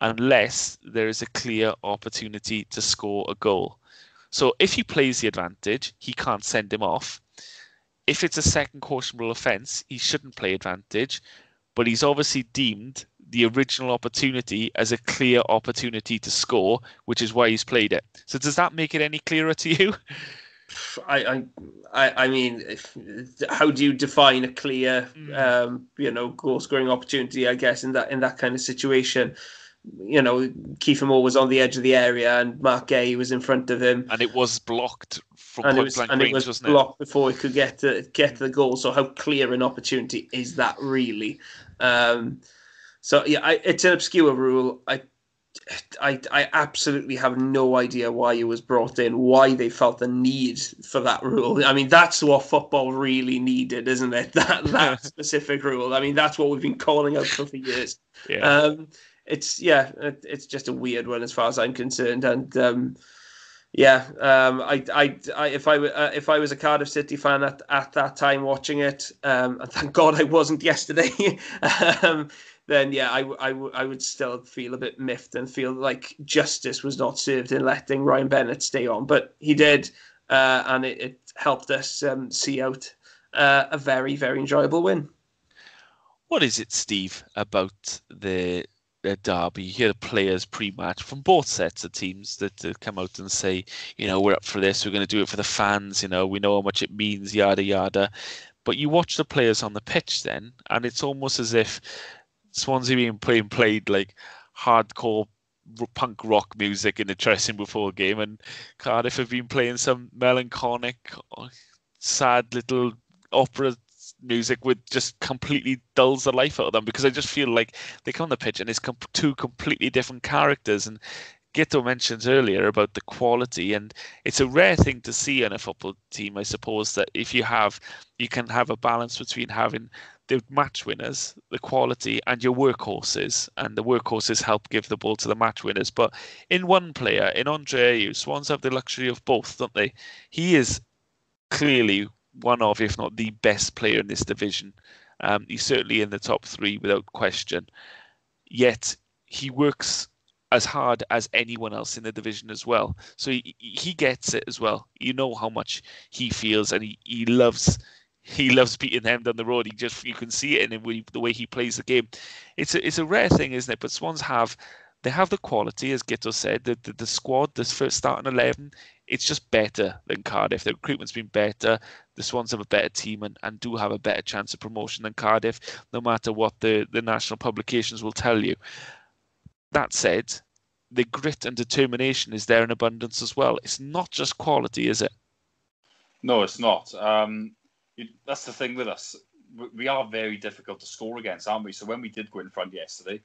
unless there is a clear opportunity to score a goal. So if he plays the advantage, he can't send him off. If it's a second cautionable offence, he shouldn't play advantage, but he's obviously deemed the original opportunity as a clear opportunity to score, which is why he's played it. So does that make it any clearer to you? I, I, I mean, if, how do you define a clear, mm. um, you know, goal scoring opportunity? I guess in that in that kind of situation, you know, Kiefer Moore was on the edge of the area and Marc Guehi was in front of him, and it was blocked from and point it was, blank and range, it was wasn't blocked before he could get to get to the goal. So how clear an opportunity is that really? Um, so yeah, I, it's an obscure rule. I, I, I absolutely have no idea why it was brought in, why they felt the need for that rule. I mean, that's what football really needed, isn't it? That that specific rule. I mean, that's what we've been calling out for for years. Yeah. Um, it's yeah, it, it's just a weird one as far as I'm concerned, and um, yeah, um, I, I, I, if I, uh, if I was a Cardiff City fan at, at that time watching it, um, and thank God I wasn't yesterday, um, then yeah, I, I, I would still feel a bit miffed and feel like justice was not served in letting Ryan Bennett stay on. But he did, uh, and it, it, helped us um, see out uh, a very, very enjoyable win. What is it, Steve, about the derby? You hear the players pre-match from both sets of teams that, that come out and say, you know, we're up for this. We're going to do it for the fans. You know, we know how much it means. Yada yada. But you watch the players on the pitch then, and it's almost as if Swansea being playing played like hardcore punk rock music in the dressing before a game, and Cardiff have been playing some melancholic, uh, sad little opera music which just completely dulls the life out of them because I just feel like they come on the pitch and it's two completely different characters and Guto mentioned earlier about the quality, and it's a rare thing to see on a football team, I suppose, that if you have, you can have a balance between having the match winners, the quality, and your workhorses. And the workhorses help give the ball to the match winners. But in one player, in Andre Ayew, Swans have the luxury of both, don't they? He is clearly one of, if not the best player in this division. Um, he's certainly in the top three without question. Yet he works as hard as anyone else in the division as well. So he, he gets it as well. You know how much he feels and he, he loves he loves beating them down the road. He just you can see it in the way he plays the game. It's a, it's a rare thing, isn't it? But Swans have they have the quality, as Guto said. The, the, the squad, this first starting eleven, it's just better than Cardiff. The recruitment's been better. The Swans have a better team and, and do have a better chance of promotion than Cardiff, no matter what the, the national publications will tell you. That said, the grit and determination is there in abundance as well. It's not just quality, is it? No, it's not. Um, that's the thing with us. We are very difficult to score against, aren't we? So when we did go in front yesterday,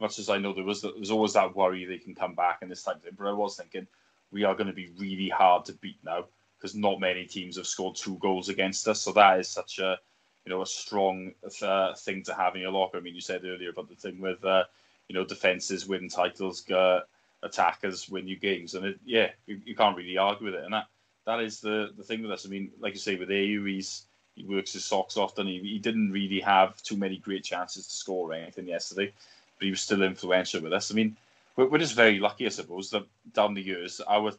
much as I know there was there was always that worry they can come back and this time, but I was thinking we are going to be really hard to beat now because not many teams have scored two goals against us. So that is such a you know a strong uh, thing to have in your locker. I mean, you said earlier about the thing with uh, you know defenses win titles, uh, attackers win you games, and it, yeah, you, you, can't really argue with it. And that that is the the thing with us. I mean, like you say, with Ayew, he's he works his socks off, and he, he didn't really have too many great chances to score or anything yesterday, but he was still influential with us. I mean, we're, we're just very lucky, I suppose, that down the years, our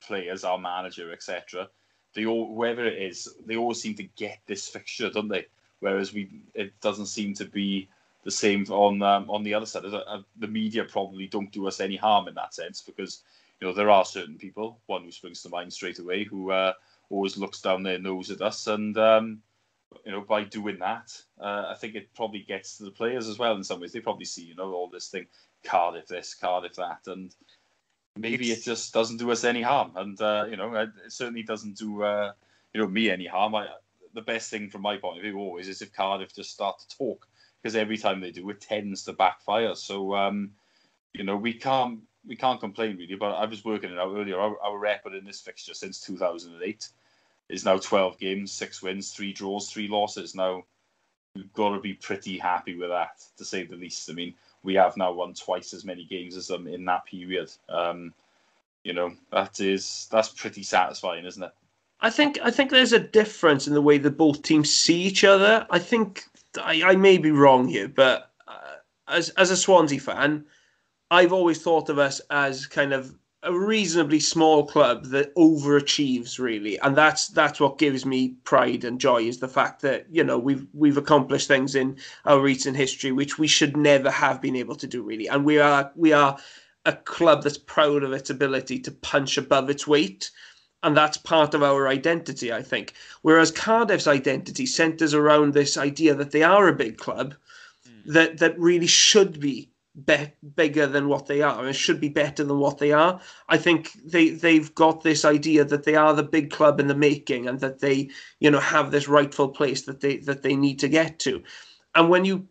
players, our manager, etc., they all whoever it is, they always seem to get this fixture, don't they? Whereas we, it doesn't seem to be the same on um, on the other side. The media probably don't do us any harm in that sense because you know there are certain people. One who springs to mind straight away who uh, always looks down their nose at us, and um, you know by doing that, uh, I think it probably gets to the players as well. In some ways, they probably see you know all this thing, Cardiff this, Cardiff that, and maybe it's... it just doesn't do us any harm. And uh, you know, it certainly doesn't do uh, you know me any harm. I, the best thing from my point of view always is if Cardiff just start to talk because every time they do, it tends to backfire. So um, you know, we can't we can't complain really. But I was working it out earlier. Our, our record in this fixture since 2008 is now 12 games, six wins, three draws, three losses. Now you've got to be pretty happy with that, to say the least. I mean, we have now won twice as many games as them in that period. Um, you know, that is that's pretty satisfying, isn't it? I think I think there's a difference in the way that both teams see each other. I think I, I may be wrong here, but uh, as as a Swansea fan, I've always thought of us as kind of a reasonably small club that overachieves really. And that's that's what gives me pride and joy is the fact that you know we've we've accomplished things in our recent history which we should never have been able to do really. And we are we are a club that's proud of its ability to punch above its weight. And that's part of our identity i think. Whereas cardiff's identity centers around this idea that they are a big club mm. that that really should be be- bigger than what they are and should be better than what they are. I think they they've got this idea that they are the big club in the making and that they you know have this rightful place that they that they need to get to. And when you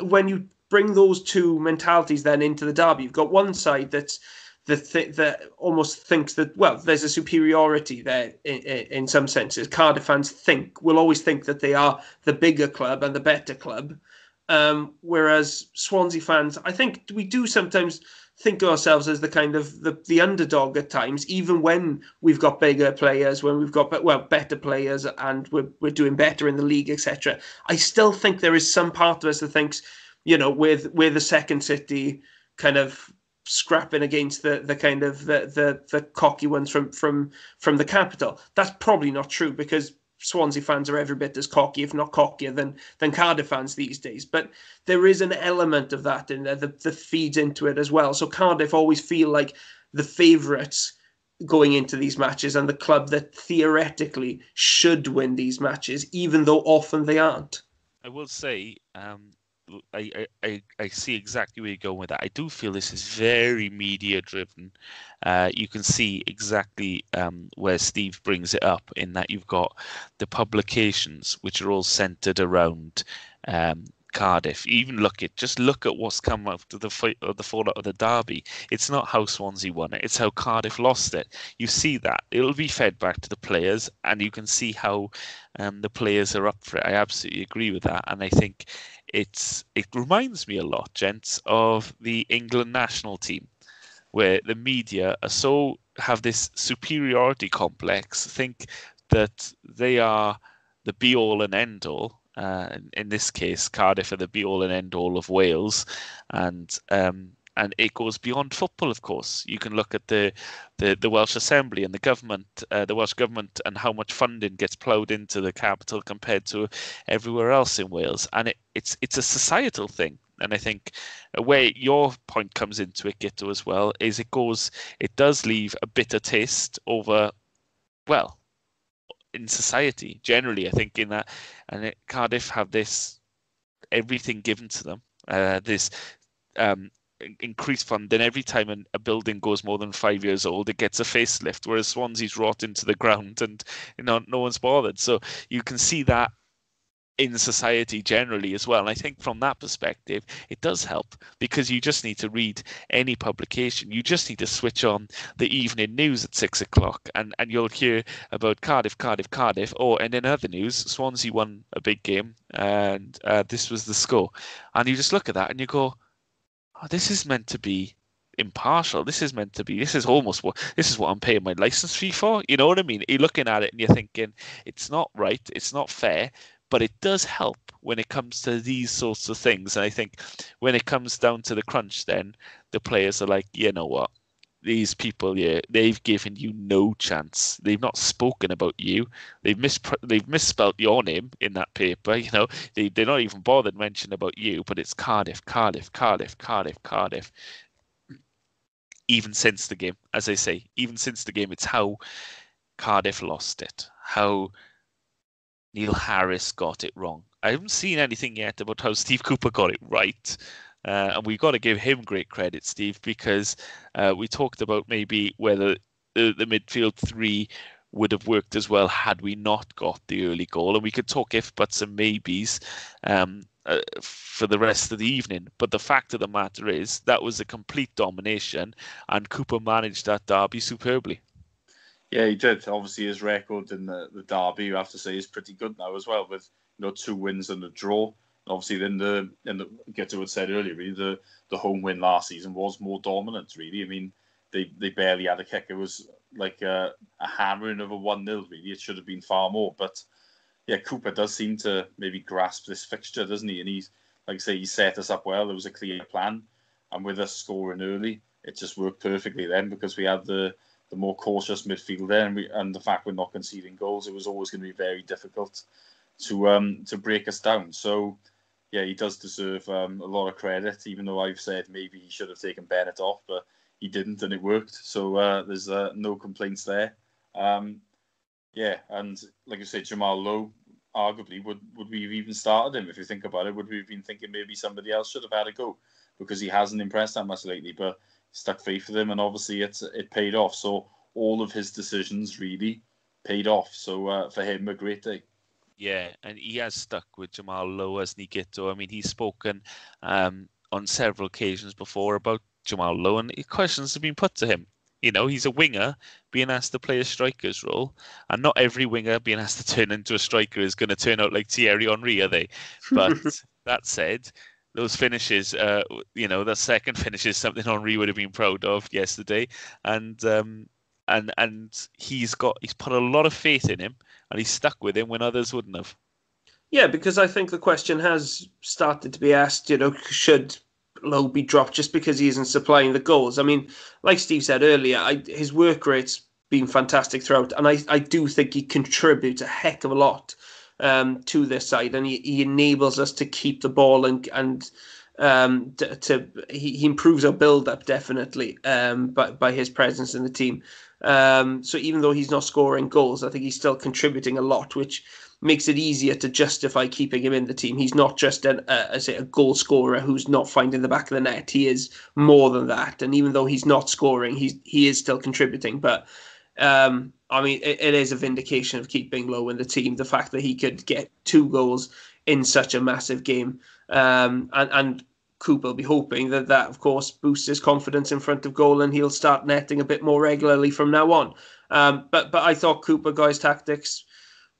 when you bring those two mentalities then into the derby, you've got one side that's that th- that almost thinks that well, there's a superiority there in, in some senses. Cardiff fans think will always think that they are the bigger club and the better club, um, whereas Swansea fans, I think we do sometimes think of ourselves as the kind of the, the underdog at times, even when we've got bigger players, when we've got well better players, and we're we're doing better in the league, etc. I still think there is some part of us that thinks, you know, with with the second city kind of scrapping against the the kind of the the, the cocky ones from from from the capital. That's probably not true because Swansea fans are every bit as cocky, if not cockier, than than Cardiff fans these days. But there is an element of that in there that, that feeds into it as well. So Cardiff always feel like the favourites going into these matches and the club that theoretically should win these matches, even though often they aren't. I will say, um, I, I, I see exactly where you're going with that. I do feel this is very media driven. Uh, you can see exactly um, where Steve brings it up in that you've got the publications which are all centered around um, Cardiff. Even look at just look at what's come after the of the fallout of the derby. It's not how Swansea won it; it's how Cardiff lost it. You see that it'll be fed back to the players, and you can see how um, the players are up for it. I absolutely agree with that, and I think it's it reminds me a lot, gents, of the England national team, where the media are so have this superiority complex, think that they are the be all and end all. Uh, in, this case, Cardiff are the be all and end all of Wales, and um, and it goes beyond football. Of course, you can look at the the, the Welsh Assembly and the government, uh, the Welsh government, and how much funding gets ploughed into the capital compared to everywhere else in Wales, and it, it's it's a societal thing. And I think where your point comes into it, Guto, as well, is it goes, it does leave a bitter taste over, well, in society generally. I think in that, and it, Cardiff have this everything given to them. Uh, this um, increased funding every time an, a building goes more than five years old it gets a facelift whereas swansea's rot into the ground and you know no one's bothered so you can see that in society generally as well and i think from that perspective it does help because you just need to read any publication you just need to switch on the evening news at six o'clock and and you'll hear about cardiff cardiff cardiff or and in other news swansea won a big game and uh, this was the score and you just look at that and you go oh, this is meant to be impartial. This is meant to be. This is almost what this is what I'm paying my license fee for. You know what I mean? You're looking at it and you're thinking it's not right. It's not fair. But it does help when it comes to these sorts of things. And I think when it comes down to the crunch, then the players are like, you know what? These people, yeah, they've given you no chance. They've not spoken about you. They've mis they've misspelt your name in that paper. You know, they they're not even bothered mentioning about you, but it's Cardiff, Cardiff, Cardiff, Cardiff, Cardiff even since the game, as I say, even since the game, it's how Cardiff lost it, how Neil Harris got it wrong. I haven't seen anything yet about how Steve Cooper got it right. Uh, and we've got to give him great credit, Steve, because uh, we talked about maybe whether the, the midfield three would have worked as well had we not got the early goal. And we could talk if buts and maybes. Um, uh, for the rest of the evening. But the fact of the matter is that was a complete domination, and Cooper managed that derby superbly. Yeah, he did. Obviously, his record in the, the derby, you have to say, is pretty good now as well, with you know two wins and a draw. Obviously, then the and the said earlier, really the the home win last season was more dominant. Really, I mean, they they barely had a kick. It was like a, a hammering of a one 0 Really, it should have been far more, but yeah, Cooper does seem to maybe grasp this fixture, doesn't he? And he's like I say, he set us up well. There was a clear plan, and with us scoring early, it just worked perfectly then because we had the the more cautious midfield and, we, and the fact we're not conceding goals, it was always going to be very difficult to um to break us down. So yeah, he does deserve um, a lot of credit, even though I've said maybe he should have taken Bennett off, but he didn't, and it worked. So uh, there's uh, no complaints there. Um, yeah, and like I said, Jamal Lowe, arguably, would would we have even started him if you think about it? Would we have been thinking maybe somebody else should have had a go because he hasn't impressed that much lately, but stuck faith with him, and obviously it's it paid off. So all of his decisions really paid off. So uh, for him, a great day. Yeah, and he has stuck with Jamal Lowe as Nikito. I mean, he's spoken um, on several occasions before about Jamal Lowe, and questions have been put to him you know, he's a winger being asked to play a striker's role, and not every winger being asked to turn into a striker is going to turn out like Thierry Henry, are they? But that said, those finishes, uh, you know, the second finish is something Henry would have been proud of yesterday, and um, and and he's got he's put a lot of faith in him, and he's stuck with him when others wouldn't have. Yeah, because I think the question has started to be asked. You know, should Lowe be dropped just because he isn't supplying the goals. I mean, like Steve said earlier, I, his work rate's been fantastic throughout, and I, I do think he contributes a heck of a lot um, to this side, and he, he enables us to keep the ball and and um, to, to he, he improves our build up definitely um, by by his presence in the team. Um, so even though he's not scoring goals, I think he's still contributing a lot, which makes it easier to justify keeping him in the team. He's not just an, a, say, a goal scorer who's not finding the back of the net. He is more than that. And even though he's not scoring, he's he is still contributing. But um, I mean, it, it is a vindication of keeping Lowe in the team. The fact that he could get two goals in such a massive game, um, and and Cooper will be hoping that that, of course, boosts his confidence in front of goal, and he'll start netting a bit more regularly from now on. Um, but but I thought Cooper guys' tactics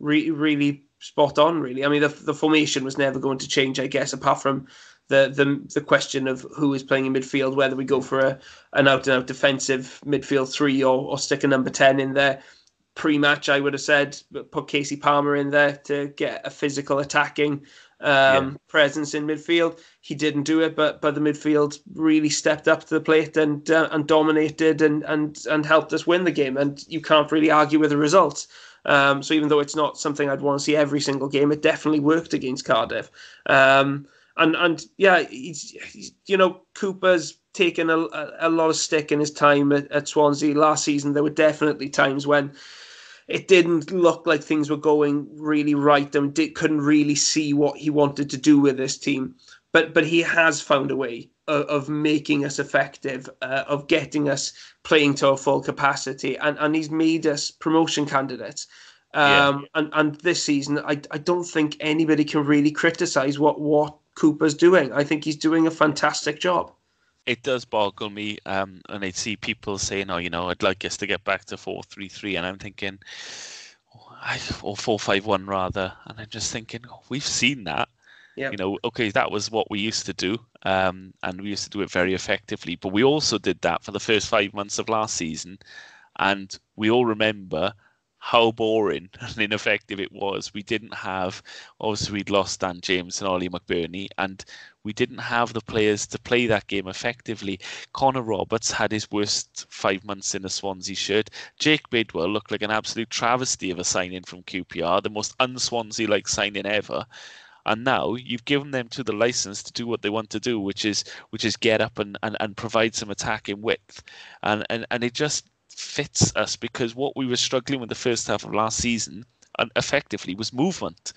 re- really spot on. Really, I mean, the, the formation was never going to change, I guess, apart from the the the question of who is playing in midfield, whether we go for a an out and out defensive midfield three or or stick a number ten in there. Pre-match, I would have said put Kasey Palmer in there to get a physical attacking um, yeah. presence in midfield. He didn't do it, but but the midfield really stepped up to the plate and uh, and dominated and and and helped us win the game. And you can't really argue with the results. Um, so even though it's not something I'd want to see every single game, it definitely worked against Cardiff. Um, and and yeah, he's, he's, you know Cooper's taken a, a lot of stick in his time at, at Swansea last season. There were definitely times when it didn't look like things were going really right and did, couldn't really see what he wanted to do with this team. But but he has found a way of, of making us effective, uh, of getting us playing to our full capacity, and, and he's made us promotion candidates. Um, yeah. and, and this season, I, I don't think anybody can really criticize what, what Cooper's doing. I think he's doing a fantastic job. It does boggle me, um, and I see people saying, "Oh, you know, I'd like us to get back to four three three," and I'm thinking, oh, or four five one rather, and I'm just thinking, oh, we've seen that Yeah. You know, okay, that was what we used to do, um, and we used to do it very effectively. But we also did that for the first five months of last season, and we all remember how boring and ineffective it was. We didn't have, obviously, we'd lost Dan James and Oli McBurnie, and we didn't have the players to play that game effectively. Connor Roberts had his worst five months in a Swansea shirt. Jake Bidwell looked like an absolute travesty of a signing from QPR, the most un-Swansea like signing ever. And now you've given them to the license to do what they want to do, which is which is get up and, and, and provide some attacking width. And, and and it just fits us because what we were struggling with the first half of last season and effectively was movement.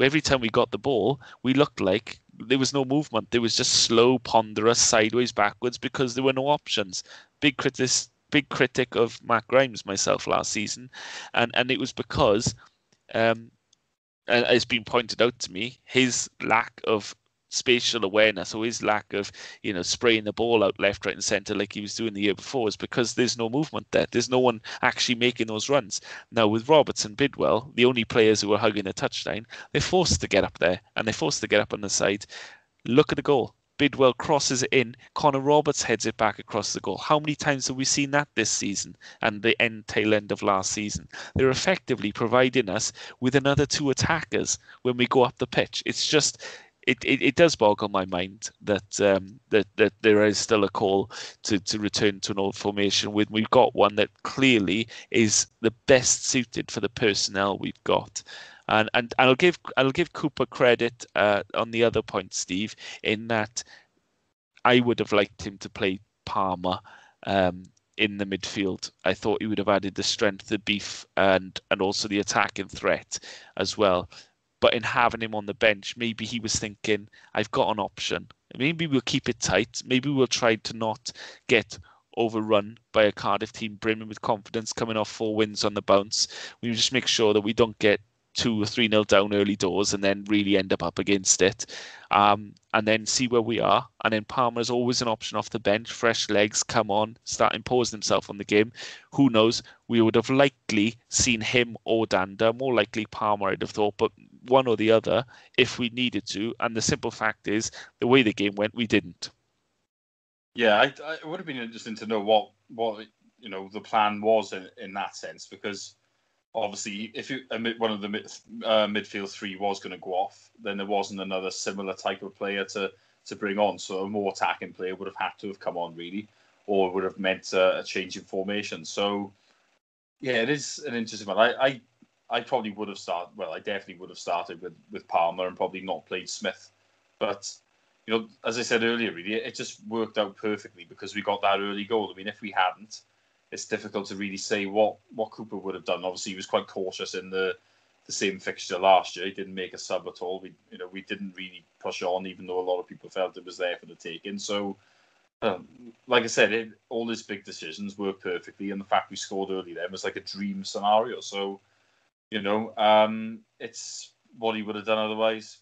Every time we got the ball, we looked like there was no movement. There was just slow, ponderous, sideways, backwards because there were no options. Big critic, big critic of Matt Grimes myself last season, and and it was because, um, and it's been pointed out to me, his lack of spatial awareness or his lack of you know spraying the ball out left right and center like he was doing the year before is because there's no movement there there's no one actually making those runs now with roberts and bidwell the only players who are hugging a touchdown they're forced to get up there and they're forced to get up on the side look at the goal Bidwell crosses it in. Connor Roberts heads it back across the goal. How many times have we seen that this season and the end tail end of last season? They're effectively providing us with another two attackers when we go up the pitch. It's just it, it, it does boggle my mind that um, that that there is still a call to, to return to an old formation when we've got one that clearly is the best suited for the personnel we've got. And and I'll give I'll give Cooper credit uh, on the other point, Steve, in that I would have liked him to play Palmer um, in the midfield. I thought he would have added the strength, the beef, and and also the attacking threat as well. But in having him on the bench, maybe he was thinking, I've got an option. Maybe we'll keep it tight. Maybe we'll try to not get overrun by a Cardiff team brimming with confidence coming off four wins on the bounce. We just make sure that we don't get two or three nil down early doors and then really end up up against it. Um, and then see where we are. And then Palmer's always an option off the bench. Fresh legs come on, start imposing himself on the game. Who knows? We would have likely seen him or Dhanda, more likely Palmer, I'd have thought, but one or the other if we needed to. And the simple fact is, the way the game went, we didn't. Yeah, I, I, it would have been interesting to know what what you know the plan was in, in that sense because obviously, if you, one of the mid, uh, midfield three was going to go off, then there wasn't another similar type of player to to bring on. So a more attacking player would have had to have come on really, or would have meant a, a change in formation. So yeah, it is an interesting one. I, I I probably would have started. Well, I definitely would have started with with Palmer and probably not played Smith. But you know, as I said earlier, really, it just worked out perfectly because we got that early goal. I mean, if we hadn't, it's difficult to really say what what Cooper would have done. Obviously, he was quite cautious in the the same fixture last year. He didn't make a sub at all. We you know we didn't really push on, even though a lot of people felt it was there for the taking. So. Um, like I said, it, all his big decisions worked perfectly, and the fact we scored early then was like a dream scenario. So, you know, um, it's what he would have done otherwise.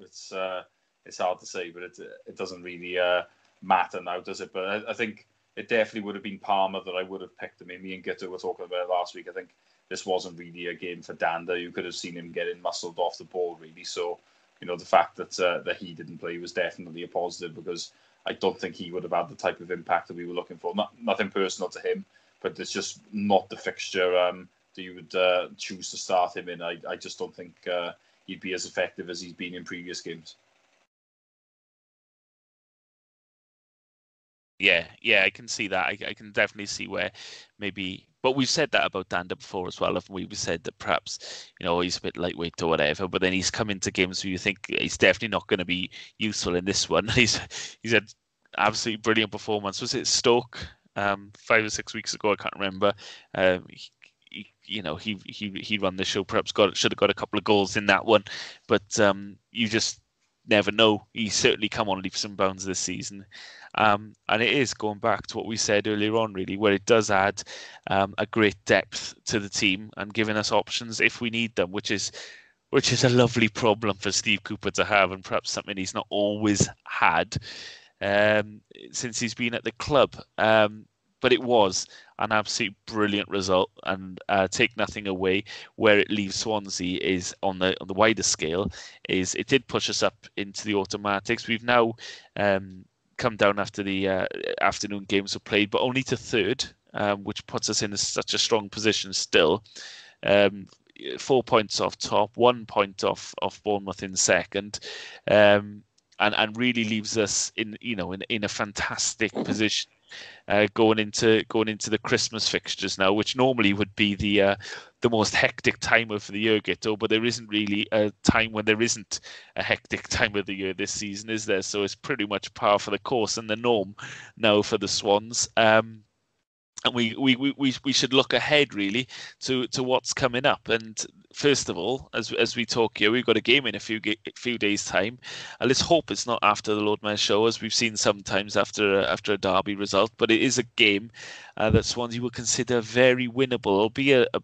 It's uh, it's hard to say, but it it doesn't really uh, matter now, does it? But I, I think it definitely would have been Palmer that I would have picked. I mean, me and Guto were talking about it last week. I think this wasn't really a game for Dhanda. You could have seen him getting muscled off the ball, really. So, you know, the fact that uh, that he didn't play was definitely a positive because I don't think he would have had the type of impact that we were looking for. Not, nothing personal to him, but it's just not the fixture um, that you would uh, choose to start him in. I, I just don't think uh, he'd be as effective as he's been in previous games. Yeah, yeah, I can see that. I, I can definitely see where maybe, but we've said that about Dhanda before as well. We? We said that perhaps you know he's a bit lightweight or whatever, but then he's come into games where you think he's definitely not going to be useful in this one. He's he's had absolutely brilliant performance. Was it Stoke um, five or six weeks ago? I can't remember. Um, he, he, you know, he he he run the show. Perhaps got should have got a couple of goals in that one, but um, you just never know. He's certainly come on leaps and bounds this season. Um, and it is going back to what we said earlier on, really, where it does add um, a great depth to the team and giving us options if we need them, which is which is a lovely problem for Steve Cooper to have, and perhaps something he's not always had um, since he's been at the club. Um, but it was. An absolute brilliant result and uh, take nothing away. Where it leaves Swansea is on the on the wider scale is it did push us up into the automatics. We've now um, come down after the uh, afternoon games were played, but only to third, um, which puts us in such a strong position still. Um, four points off top, one point off off Bournemouth in second. Um, and, and really leaves us in you know in, in a fantastic position uh, going into going into the Christmas fixtures now, which normally would be the uh, the most hectic time of the year, Guto, but there isn't really a time when there isn't a hectic time of the year this season, is there? So it's pretty much par for the course and the norm now for the Swans. Um, and we, we, we, we should look ahead really to, to what's coming up. And first of all, as as we talk here, we've got a game in a few few days' time. And let's hope it's not after the Lord Mayor show, as we've seen sometimes after after a derby result. But it is a game uh, that Swansea will consider very winnable. It'll be a, a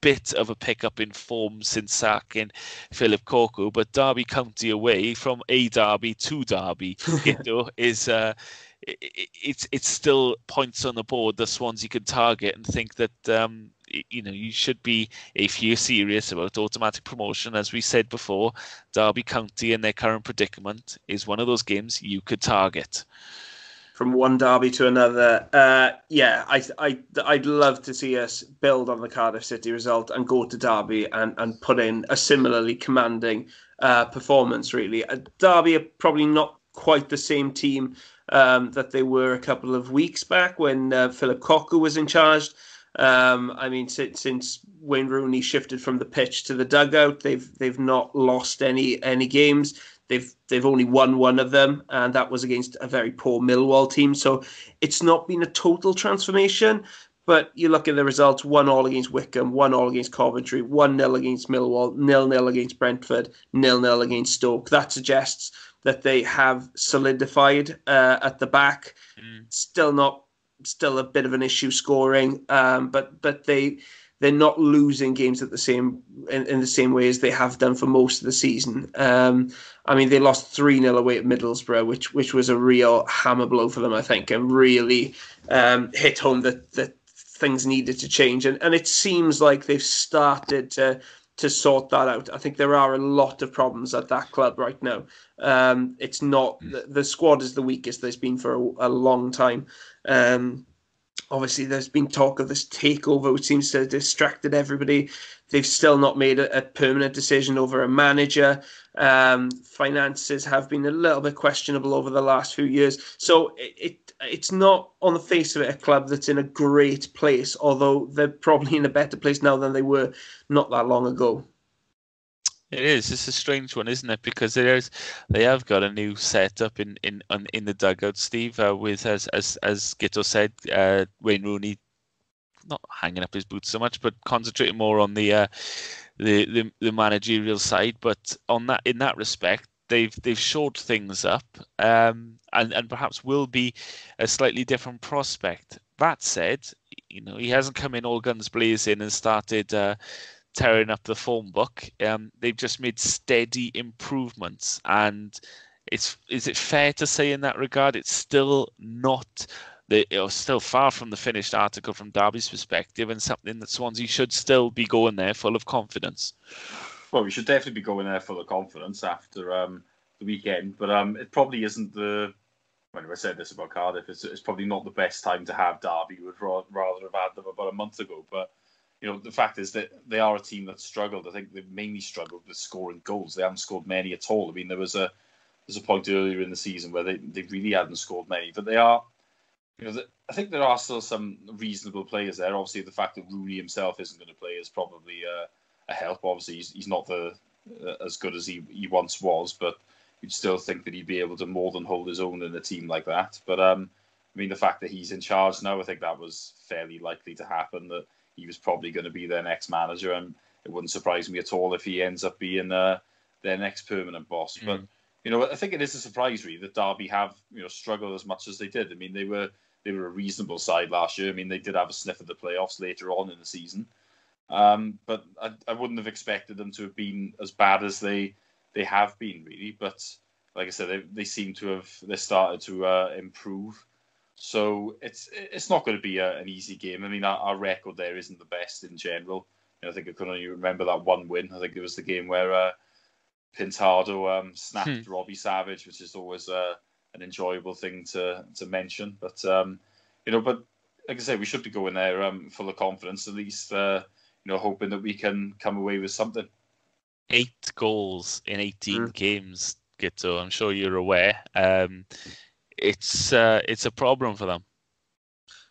bit of a pickup in form since sacking Phillip Cocu, but Derby County away from a derby to derby, you know, is uh, it's it's still points on the board that Swansea could target and think that um, you know you should be if you're serious about automatic promotion. As we said before, Derby County in their current predicament is one of those games you could target. From one derby to another, uh, yeah, I, I, I'd love to see us build on the Cardiff City result and go to Derby and, and put in a similarly commanding uh, performance. Really, uh, Derby are probably not quite the same team um, that they were a couple of weeks back when uh, Phillip Cocu was in charge. Um, I mean, since, since Wayne Rooney shifted from the pitch to the dugout, they've they've not lost any any games. They've they've only won one of them, and that was against a very poor Millwall team. So it's not been a total transformation. But you look at the results: one all against Wycombe, one all against Coventry, one nil against Millwall, nil nil against Brentford, nil nil against Stoke. That suggests that they have solidified uh, at the back. Mm. Still not, still a bit of an issue scoring, um, but but they they're not losing games at the same in, in, the same way as they have done for most of the season. Um, I mean, they lost three 0 away at Middlesbrough, which which was a real hammer blow for them, I think, and really um, hit home that that things needed to change. And and it seems like they've started to to sort that out. I think there are a lot of problems at that club right now. Um, it's not hmm. the, the, squad is the weakest there's been for a, a long time. Um, obviously, there's been talk of this takeover, which seems to have distracted everybody. They've still not made a, a permanent decision over a manager. Um, finances have been a little bit questionable over the last few years. So it, it it's not on the face of it a club that's in a great place, although they're probably in a better place now than they were not that long ago. It is. It's a strange one, isn't it? Because there's they have got a new setup in in in the dugout, Steve. Uh, with as as as Guto said, uh, Wayne Rooney not hanging up his boots so much, but concentrating more on the uh, the, the the managerial side. But on that in that respect, they've they've shored things up, um, and and perhaps will be a slightly different prospect. That said, you know he hasn't come in all guns blazing and started. Uh, tearing up the form book. Um, they've just made steady improvements, and it's is it fair to say in that regard it's still not the you still far from the finished article from Derby's perspective, and something that Swansea should still be going there full of confidence. Well, we should definitely be going there full of confidence after um, the weekend, but um, it probably isn't the. When I said this about Cardiff, it's, it's probably not the best time to have Derby. Would rather have had them about a month ago, but you know, the fact is that they are a team that struggled. I think they've mainly struggled with scoring goals. They haven't scored many at all. I mean, there was a there's a point earlier in the season where they, they really hadn't scored many, but they are, you know, I think there are still some reasonable players there. Obviously, the fact that Rooney himself isn't going to play is probably uh, a help. Obviously, he's, he's not the uh, as good as he, he once was, but you'd still think that he'd be able to more than hold his own in a team like that. But um, I mean, the fact that he's in charge now, I think that was fairly likely to happen. That he was probably going to be their next manager, and it wouldn't surprise me at all if he ends up being uh, their next permanent boss. Mm. But you know, I think it is a surprise really that Derby have you know struggled as much as they did. I mean, they were they were a reasonable side last year. I mean, they did have a sniff of the playoffs later on in the season, um, but I, I wouldn't have expected them to have been as bad as they they have been really. But like I said, they, they seem to have they started to uh, improve. So it's it's not going to be a, an easy game. I mean, our, our, record there isn't the best in general. You know, I think I can only remember that one win. I think it was the game where uh, Pintado um, snapped hmm. Robbie Savage, which is always uh, an enjoyable thing to to mention. But um, you know, but like I say, we should be going there um, full of confidence, at least. Uh, you know, hoping that we can come away with something. Eight goals in 18 mm. games, Guto. I'm sure you're aware. Um, it's uh, it's a problem for them.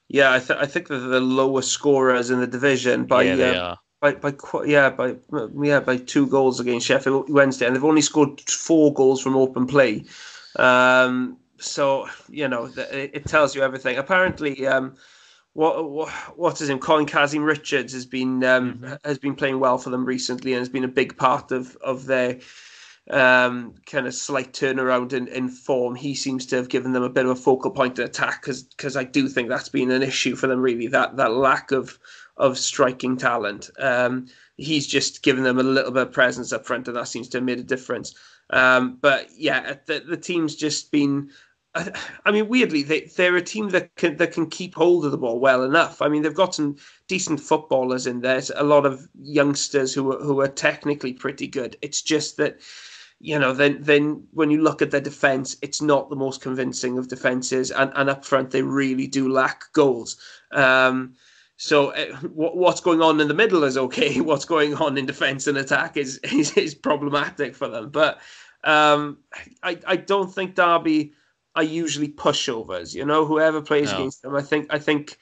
Yeah, I, th- I think they're the lowest scorers in the division by yeah, they uh, are. by by yeah by yeah by two goals against Sheffield Wednesday, and they've only scored four goals from open play. Um, so you know it, it tells you everything. Apparently, um, what, what what's his name? Colin Kazim Richards has been um, mm-hmm. has been playing well for them recently and has been a big part of of their um, kind of slight turnaround in, in form. He seems to have given them a bit of a focal point in attack because I do think that's been an issue for them really that that lack of of striking talent. Um, he's just given them a little bit of presence up front and that seems to have made a difference. Um, but yeah, the, the team's just been I mean, weirdly, they they're a team that can that can keep hold of the ball well enough. I mean, they've got some decent footballers in there, a lot of youngsters who are, who are technically pretty good. It's just that, you know, then then when you look at their defense, it's not the most convincing of defenses, and and up front they really do lack goals. Um, so uh, what's going on in the middle is okay. What's going on in defense and attack is is, is problematic for them. But um, I I don't think Derby are usually pushovers. You know, whoever plays no. against them, I think, I think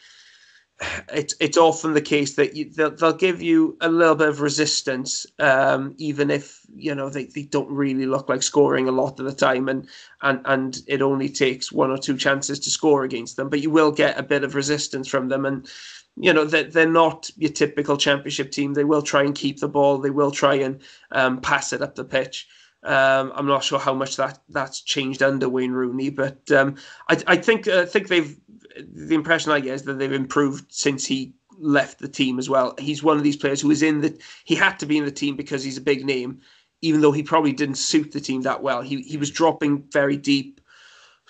it's it's often the case that you, they'll, they'll give you a little bit of resistance, um, even if you know they, they don't really look like scoring a lot of the time, and and and it only takes one or two chances to score against them. But you will get a bit of resistance from them, and you know that they're, they're not your typical championship team. They will try and keep the ball. They will try and um, pass it up the pitch. Um, I'm not sure how much that that's changed under Wayne Rooney, but um, I, I, think I think they've the impression I get is that they've improved since he left the team as well. He's one of these players who is in the he had to be in the team because he's a big name, even though he probably didn't suit the team that well. He he was dropping very deep,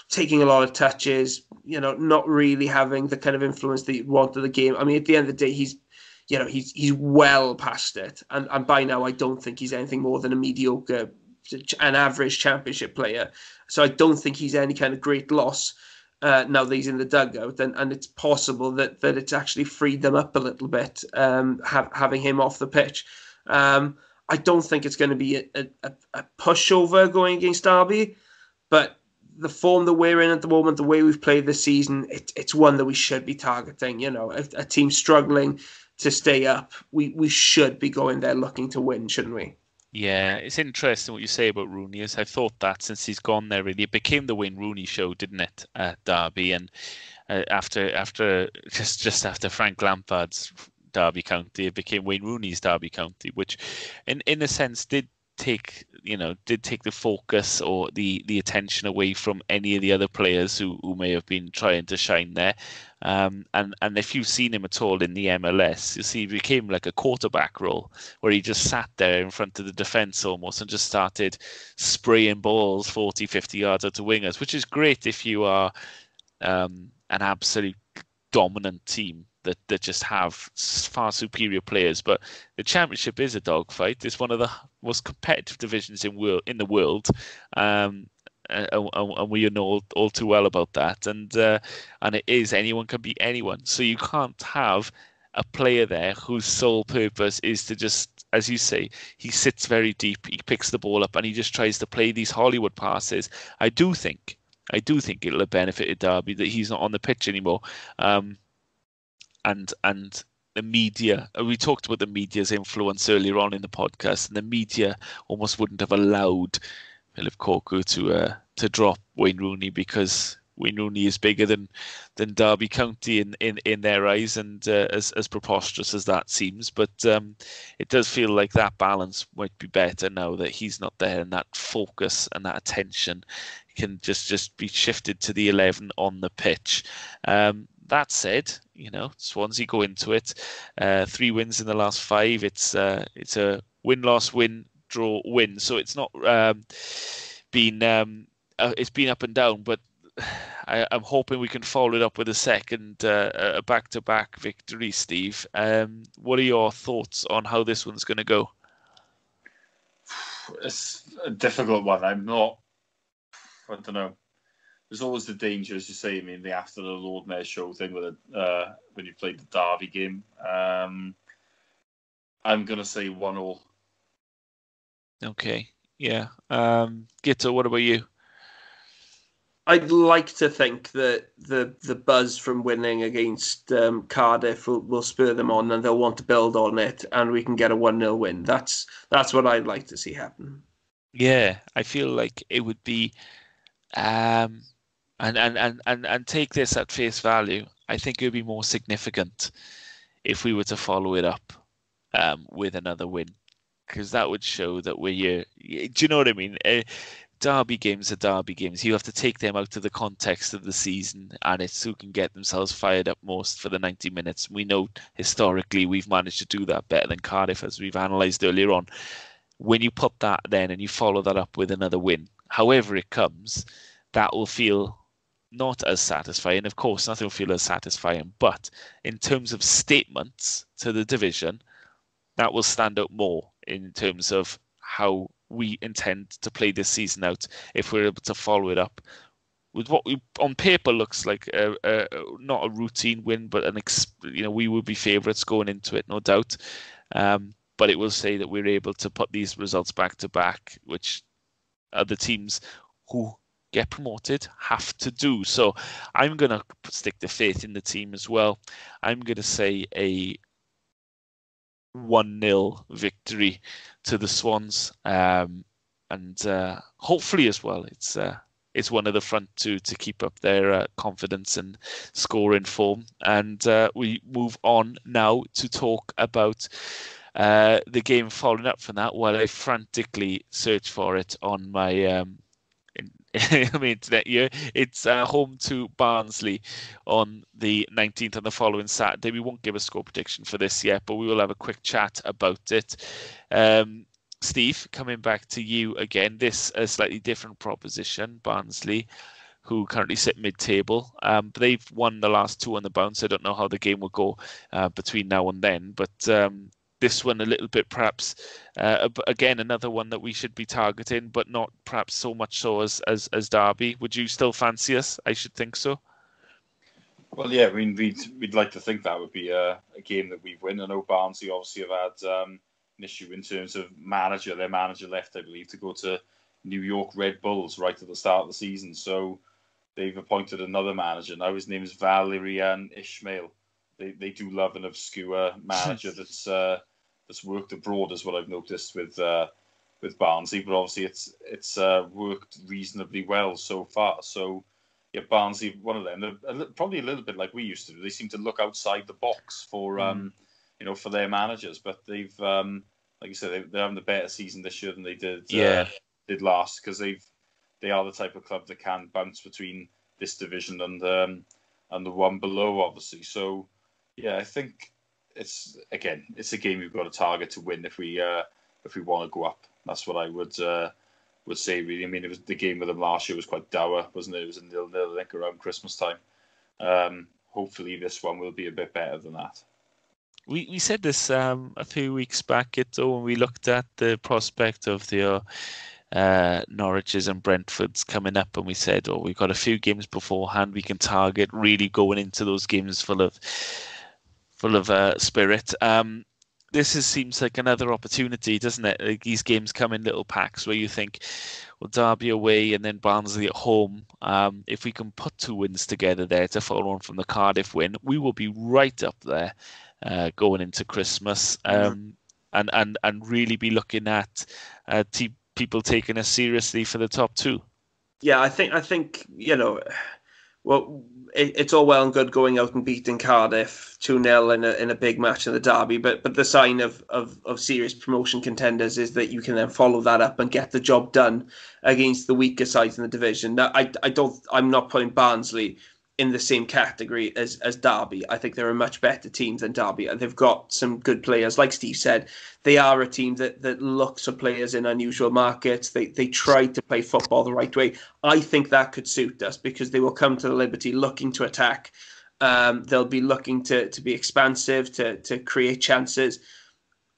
taking a lot of touches, you know, not really having the kind of influence that you wanted the game. I mean, at the end of the day, he's you know he's he's well past it, and and by now I don't think he's anything more than a mediocre an average championship player. So I don't think he's any kind of great loss uh, now that he's in the dugout. And, and it's possible that, that it's actually freed them up a little bit, um, having him off the pitch. Um, I don't think it's going to be a, a, a pushover going against Derby, but the form that we're in at the moment, the way we've played this season, it, it's one that we should be targeting. You know, a, a team struggling to stay up, we, we should be going there looking to win, shouldn't we? Yeah, it's interesting what you say about Rooney. As I've thought that since he's gone there, really, it became the Wayne Rooney show, didn't it, at Derby? And uh, after after just just after Frank Lampard's Derby County, it became Wayne Rooney's Derby County, which, in in a sense, did take you know did take the focus or the the attention away from any of the other players who, who may have been trying to shine there um, and and if you've seen him at all in the MLS you see he became like a quarterback role where he just sat there in front of the defense almost and just started spraying balls 40 50 yards out to wingers which is great if you are um, an absolute dominant team that, that just have far superior players. But the championship is a dogfight. It's one of the most competitive divisions in world in the world. Um, and, and, we know all, all, too well about that. And uh, and it is anyone can be anyone. So you can't have a player there whose sole purpose is to just, as you say, he sits very deep, he picks the ball up, and he just tries to play these Hollywood passes. I do think, I do think it'll have benefited Derby that he's not on the pitch anymore. Um, and and the media uh, we talked about the media's influence earlier on in the podcast and the media almost wouldn't have allowed Cocu to uh, to drop Wayne Rooney because Wayne Rooney is bigger than than Derby County in, in, in their eyes, and uh, as as preposterous as that seems, but um, it does feel like that balance might be better now that he's not there, and that focus and that attention can just just be shifted to the eleven on the pitch. Um, that said, you know Swansea go into it, uh, three wins in the last five. It's uh, it's a win loss win draw win, so it's not um, been um, uh, it's been up and down. But I, am hoping we can follow it up with a second uh, a back-to-back victory. Steve, um, what are your thoughts on how this one's going to go? It's a difficult one. I'm not. I don't know. There's always the danger, as you say. I mean, the after the Lord Mayor show thing with it uh, when you played the Derby game. Um, I'm going to say one all. Okay. Yeah. Um, Guto, what about you? I'd like to think that the the buzz from winning against um, Cardiff will, will spur them on, and they'll want to build on it, and we can get a one 0 win. That's that's what I'd like to see happen. Yeah, I feel like it would be, um, and and and and and take this at face value. I think it would be more significant if we were to follow it up um, with another win, because that would show that we're. Do you know what I mean? Uh, derby games are derby games. You have to take them out of the context of the season, and it's who can get themselves fired up most for the 90 minutes. We know historically we've managed to do that better than Cardiff, as we've analysed earlier on. When you put that then and you follow that up with another win, however it comes, that will feel not as satisfying. Of course, nothing will feel as satisfying, but in terms of statements to the division, that will stand out more in terms of how we intend to play this season out if we're able to follow it up with what we on paper looks like a, a, not a routine win, but an ex, you know we would be favourites going into it, no doubt. Um, but it will say that we're able to put these results back to back, which other teams who get promoted have to do. So I'm going to stick the faith in the team as well. I'm going to say a 1 0 victory to the Swans. Um, and uh, hopefully, as well, it's uh, it's one of the front two to keep up their uh, confidence and scoring form. And uh, we move on now to talk about uh, the game following up from that while I frantically search for it on my um, I mean, internet year. It's uh, home to Barnsley on the 19th and the following Saturday. We won't give a score prediction for this yet, but we will have a quick chat about it. Um, Steve, coming back to you again, this a slightly different proposition. Barnsley, who currently sit mid-table, um, they've won the last two on the bounce. I don't know how the game will go uh, between now and then, but um, this one a little bit perhaps uh, again another one that we should be targeting but not perhaps so much so as as, as derby. Would you still fancy us? I should think so. Well yeah i mean we'd, we'd like to think that would be a, a game that we win. I know barnsley obviously have had um, an issue in terms of manager their manager left i believe to go to new york red bulls right at the start of the season. So they've appointed another manager now. His name is Valérien Ismaël they, they do love an obscure manager that's uh, that's worked abroad, is what I've noticed with uh, with Barnsley. But obviously, it's it's uh, worked reasonably well so far. So yeah, Barnsley, one of them, they're probably a little bit like we used to do. They seem to look outside the box for mm. um, you know for their managers, but they've um, like you said, they, they're having a better season this year than they did uh, yeah. did last because they've they are the type of club that can bounce between this division and um, and the one below, obviously. So yeah, I think it's again, it's a game we've got a target to win if we uh, if we want to go up. That's what I would uh, would say. Really, I mean, it was the game with them last year was quite dour, wasn't it? It was a nil nil, around Christmas time. Um, hopefully, this one will be a bit better than that. We we said this um, a few weeks back, it when we looked at the prospect of the. Uh, Norwich's and Brentford's coming up, and we said, "Oh, we've got a few games beforehand. We can target really going into those games full of full of uh, spirit. Um, this is, seems like another opportunity, doesn't it? Like these games come in little packs where you think, well, Derby away and then Barnsley at home. Um, if we can put two wins together there to follow on from the Cardiff win, we will be right up there uh, going into Christmas, um, mm-hmm. and and and really be looking at uh, t- people taking us seriously for the top two. Yeah, I think I think you know well, it, it's all well and good going out and beating Cardiff 2 0 in a, in a big match in the derby, but but the sign of, of, of serious promotion contenders is that you can then follow that up and get the job done against the weaker sides in the division. Now, I, I don't, I'm not putting Barnsley in the same category as as Derby. I think they're a much better team than Derby. They've got some good players, like Steve said. They are a team that that looks for players in unusual markets. They they try to play football the right way. I think that could suit us because they will come to the Liberty looking to attack. Um, they'll be looking to to be expansive, to to create chances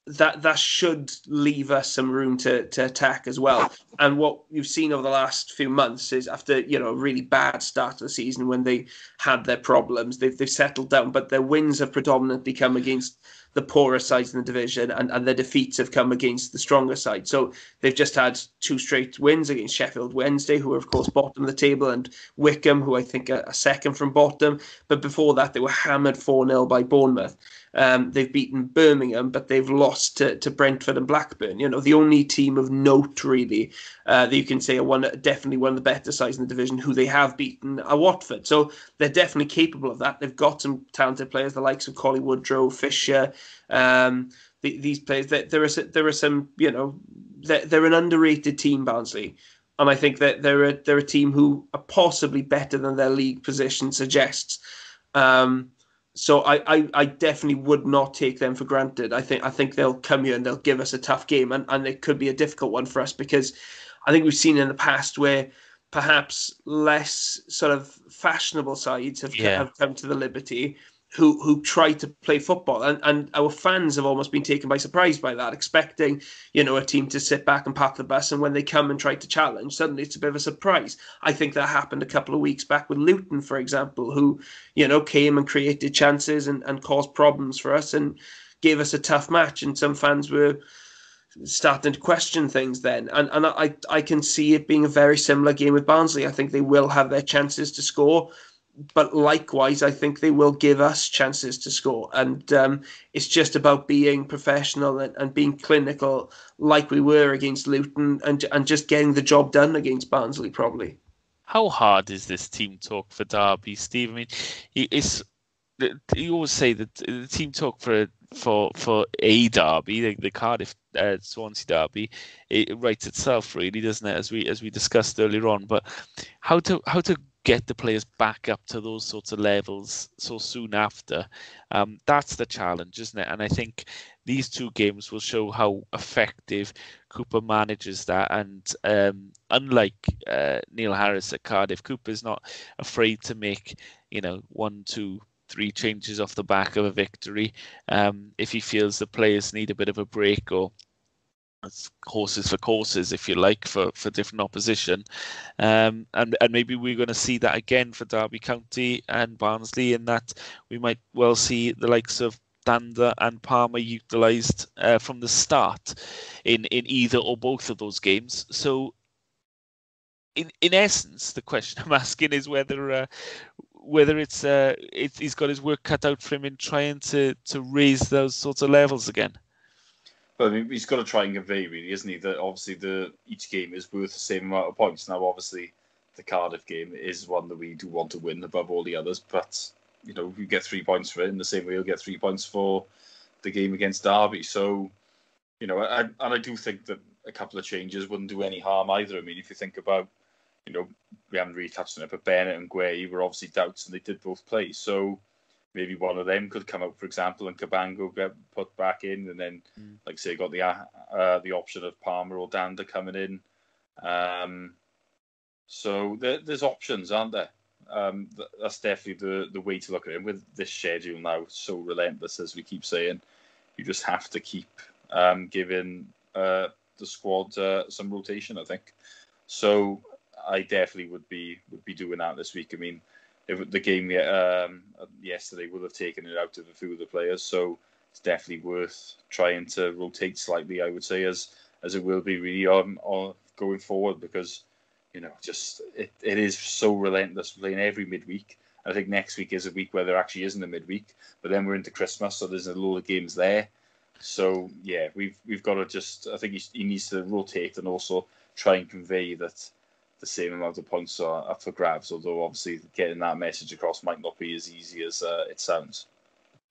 that that should leave us some room to to attack as well. And what you've seen over the last few months is after you know a really bad start of the season when they had their problems, they've they've settled down, but their wins have predominantly come against the poorer sides in the division, and, and their defeats have come against the stronger side. So they've just had two straight wins against Sheffield Wednesday, who are of course bottom of the table, and Wycombe, who I think are, are second from bottom. But before that, they were hammered four 0 by Bournemouth. Um, they've beaten Birmingham, but they've lost to, to Brentford and Blackburn. You know, the only team of note really uh, that you can say are one definitely one of the better sides in the division who they have beaten are Watford. So they're definitely capable of that. They've got some talented players, the likes of Cauley Woodrow, Fisher. Um, the, these players, there, there are there are some, you know, they're, they're an underrated team, Barnsley and I think that they're a they're a team who are possibly better than their league position suggests. Um, so I, I, I, definitely would not take them for granted. I think I think they'll come here and they'll give us a tough game, and, and it could be a difficult one for us because I think we've seen in the past where perhaps less sort of fashionable sides have, yeah. have come to the Liberty who who try to play football. And, and our fans have almost been taken by surprise by that expecting you know a team to sit back and park the bus and when they come and try to challenge suddenly it's a bit of a surprise. I think that happened a couple of weeks back with luton for example who you know came and created chances and, and caused problems for us and gave us a tough match. And some fans were starting to question things then. And and I I can see it being a very similar game with Barnsley. I think they will have their chances to score but likewise, I think they will give us chances to score. And um, it's just about being professional and, and, being clinical, like we were against Luton, and and just getting the job done against Barnsley, probably. How hard is this team talk for Derby, Steve? I mean, it's you always say that the team talk for for for a derby, the, the Cardiff uh, Swansea derby, it writes itself really, doesn't it? As we as we discussed earlier on. But how to how to get the players back up to those sorts of levels so soon after. Um, that's the challenge, isn't it? And I think these two games will show how effective Cooper manages that. And um, unlike uh, Neil Harris at Cardiff, Cooper's not afraid to make, you know, one, two, three changes off the back of a victory. Um, if he feels the players need a bit of a break or horses for courses, if you like, for, for different opposition. Um, and, and maybe we're going to see that again for Derby County and Barnsley, in that we might well see the likes of Dhanda and Palmer utilised uh, from the start in, in either or both of those games. So, in in essence, the question I'm asking is whether uh, whether it's uh, it, he's got his work cut out for him in trying to to raise those sorts of levels again. But I mean, he's got to try and convey, really, isn't he? That obviously the each game is worth the same amount of points. Now, obviously, the Cardiff game is one that we do want to win above all the others. But you know, we get three points for it in the same way you'll get three points for the game against Derby. So, you know, I, and I do think that a couple of changes wouldn't do any harm either. I mean, if you think about, you know, we haven't really touched on it, but Bennett and Guéhi were obviously doubts, and they did both play. So maybe one of them could come out, for example, and Cabango get put back in, and then, mm. like say, got the uh, the option of Palmer or Dhanda coming in. Um, so there, there's options, aren't there? Um, that's definitely the the way to look at it. And with this schedule now so relentless, as we keep saying, you just have to keep um, giving uh, the squad uh, some rotation. I think. So I definitely would be would be doing that this week. I mean, the game um, yesterday would have taken it out of a few of the players. So it's definitely worth trying to rotate slightly. I would say as as it will be really on, on going forward because you know just it, it is so relentless playing every midweek. I think next week is a week where there actually isn't a midweek, but then we're into Christmas, so there's a load of games there. So yeah, we've we've got to just. I think he, he needs to rotate and also try and convey that the same amount of points up for grabs. Although obviously getting that message across might not be as easy as uh, it sounds.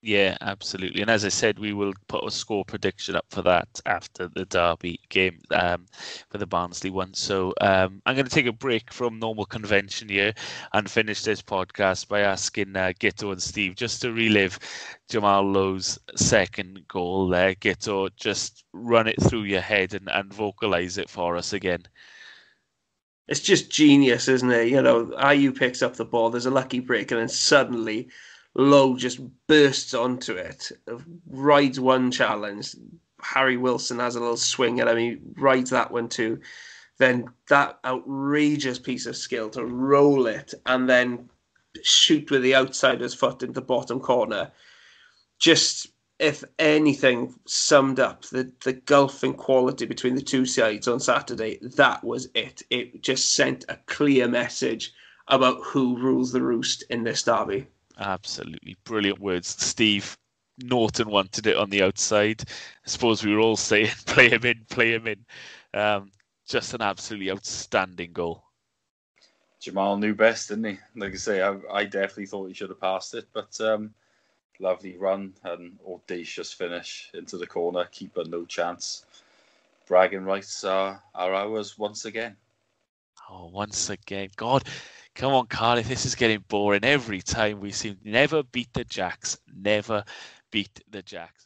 Yeah, absolutely. And as I said, we will put a score prediction up for that after the Derby game um, for the Barnsley one. So um, I'm going to take a break from normal convention here and finish this podcast by asking uh, Guto and Steve just to relive Jamal Lowe's second goal there. Guto, just run it through your head and, and vocalize it for us again. It's just genius, isn't it? You know, Ayew picks up the ball, there's a lucky break, and then suddenly Lowe just bursts onto it, rides one challenge. Harry Wilson has a little swing at him. He rides that one too. Then that outrageous piece of skill to roll it and then shoot with the outsider's foot into the bottom corner. Just, if anything, summed up the, the gulf in quality between the two sides on Saturday. That was it. It just sent a clear message about who rules the roost in this derby. Absolutely brilliant words, Steve. Naughton wanted it on the outside. I suppose we were all saying, "Play him in, play him in." Um, just an absolutely outstanding goal. Jamal knew best, didn't he? Like I say, I, I definitely thought he should have passed it, but um, lovely run and audacious finish into the corner. Keeper no chance. Bragging rights are, are ours once again. Oh, once again, God, Come on, Cardiff. This is getting boring every time. We seem never beat the Jacks. Never beat the Jacks.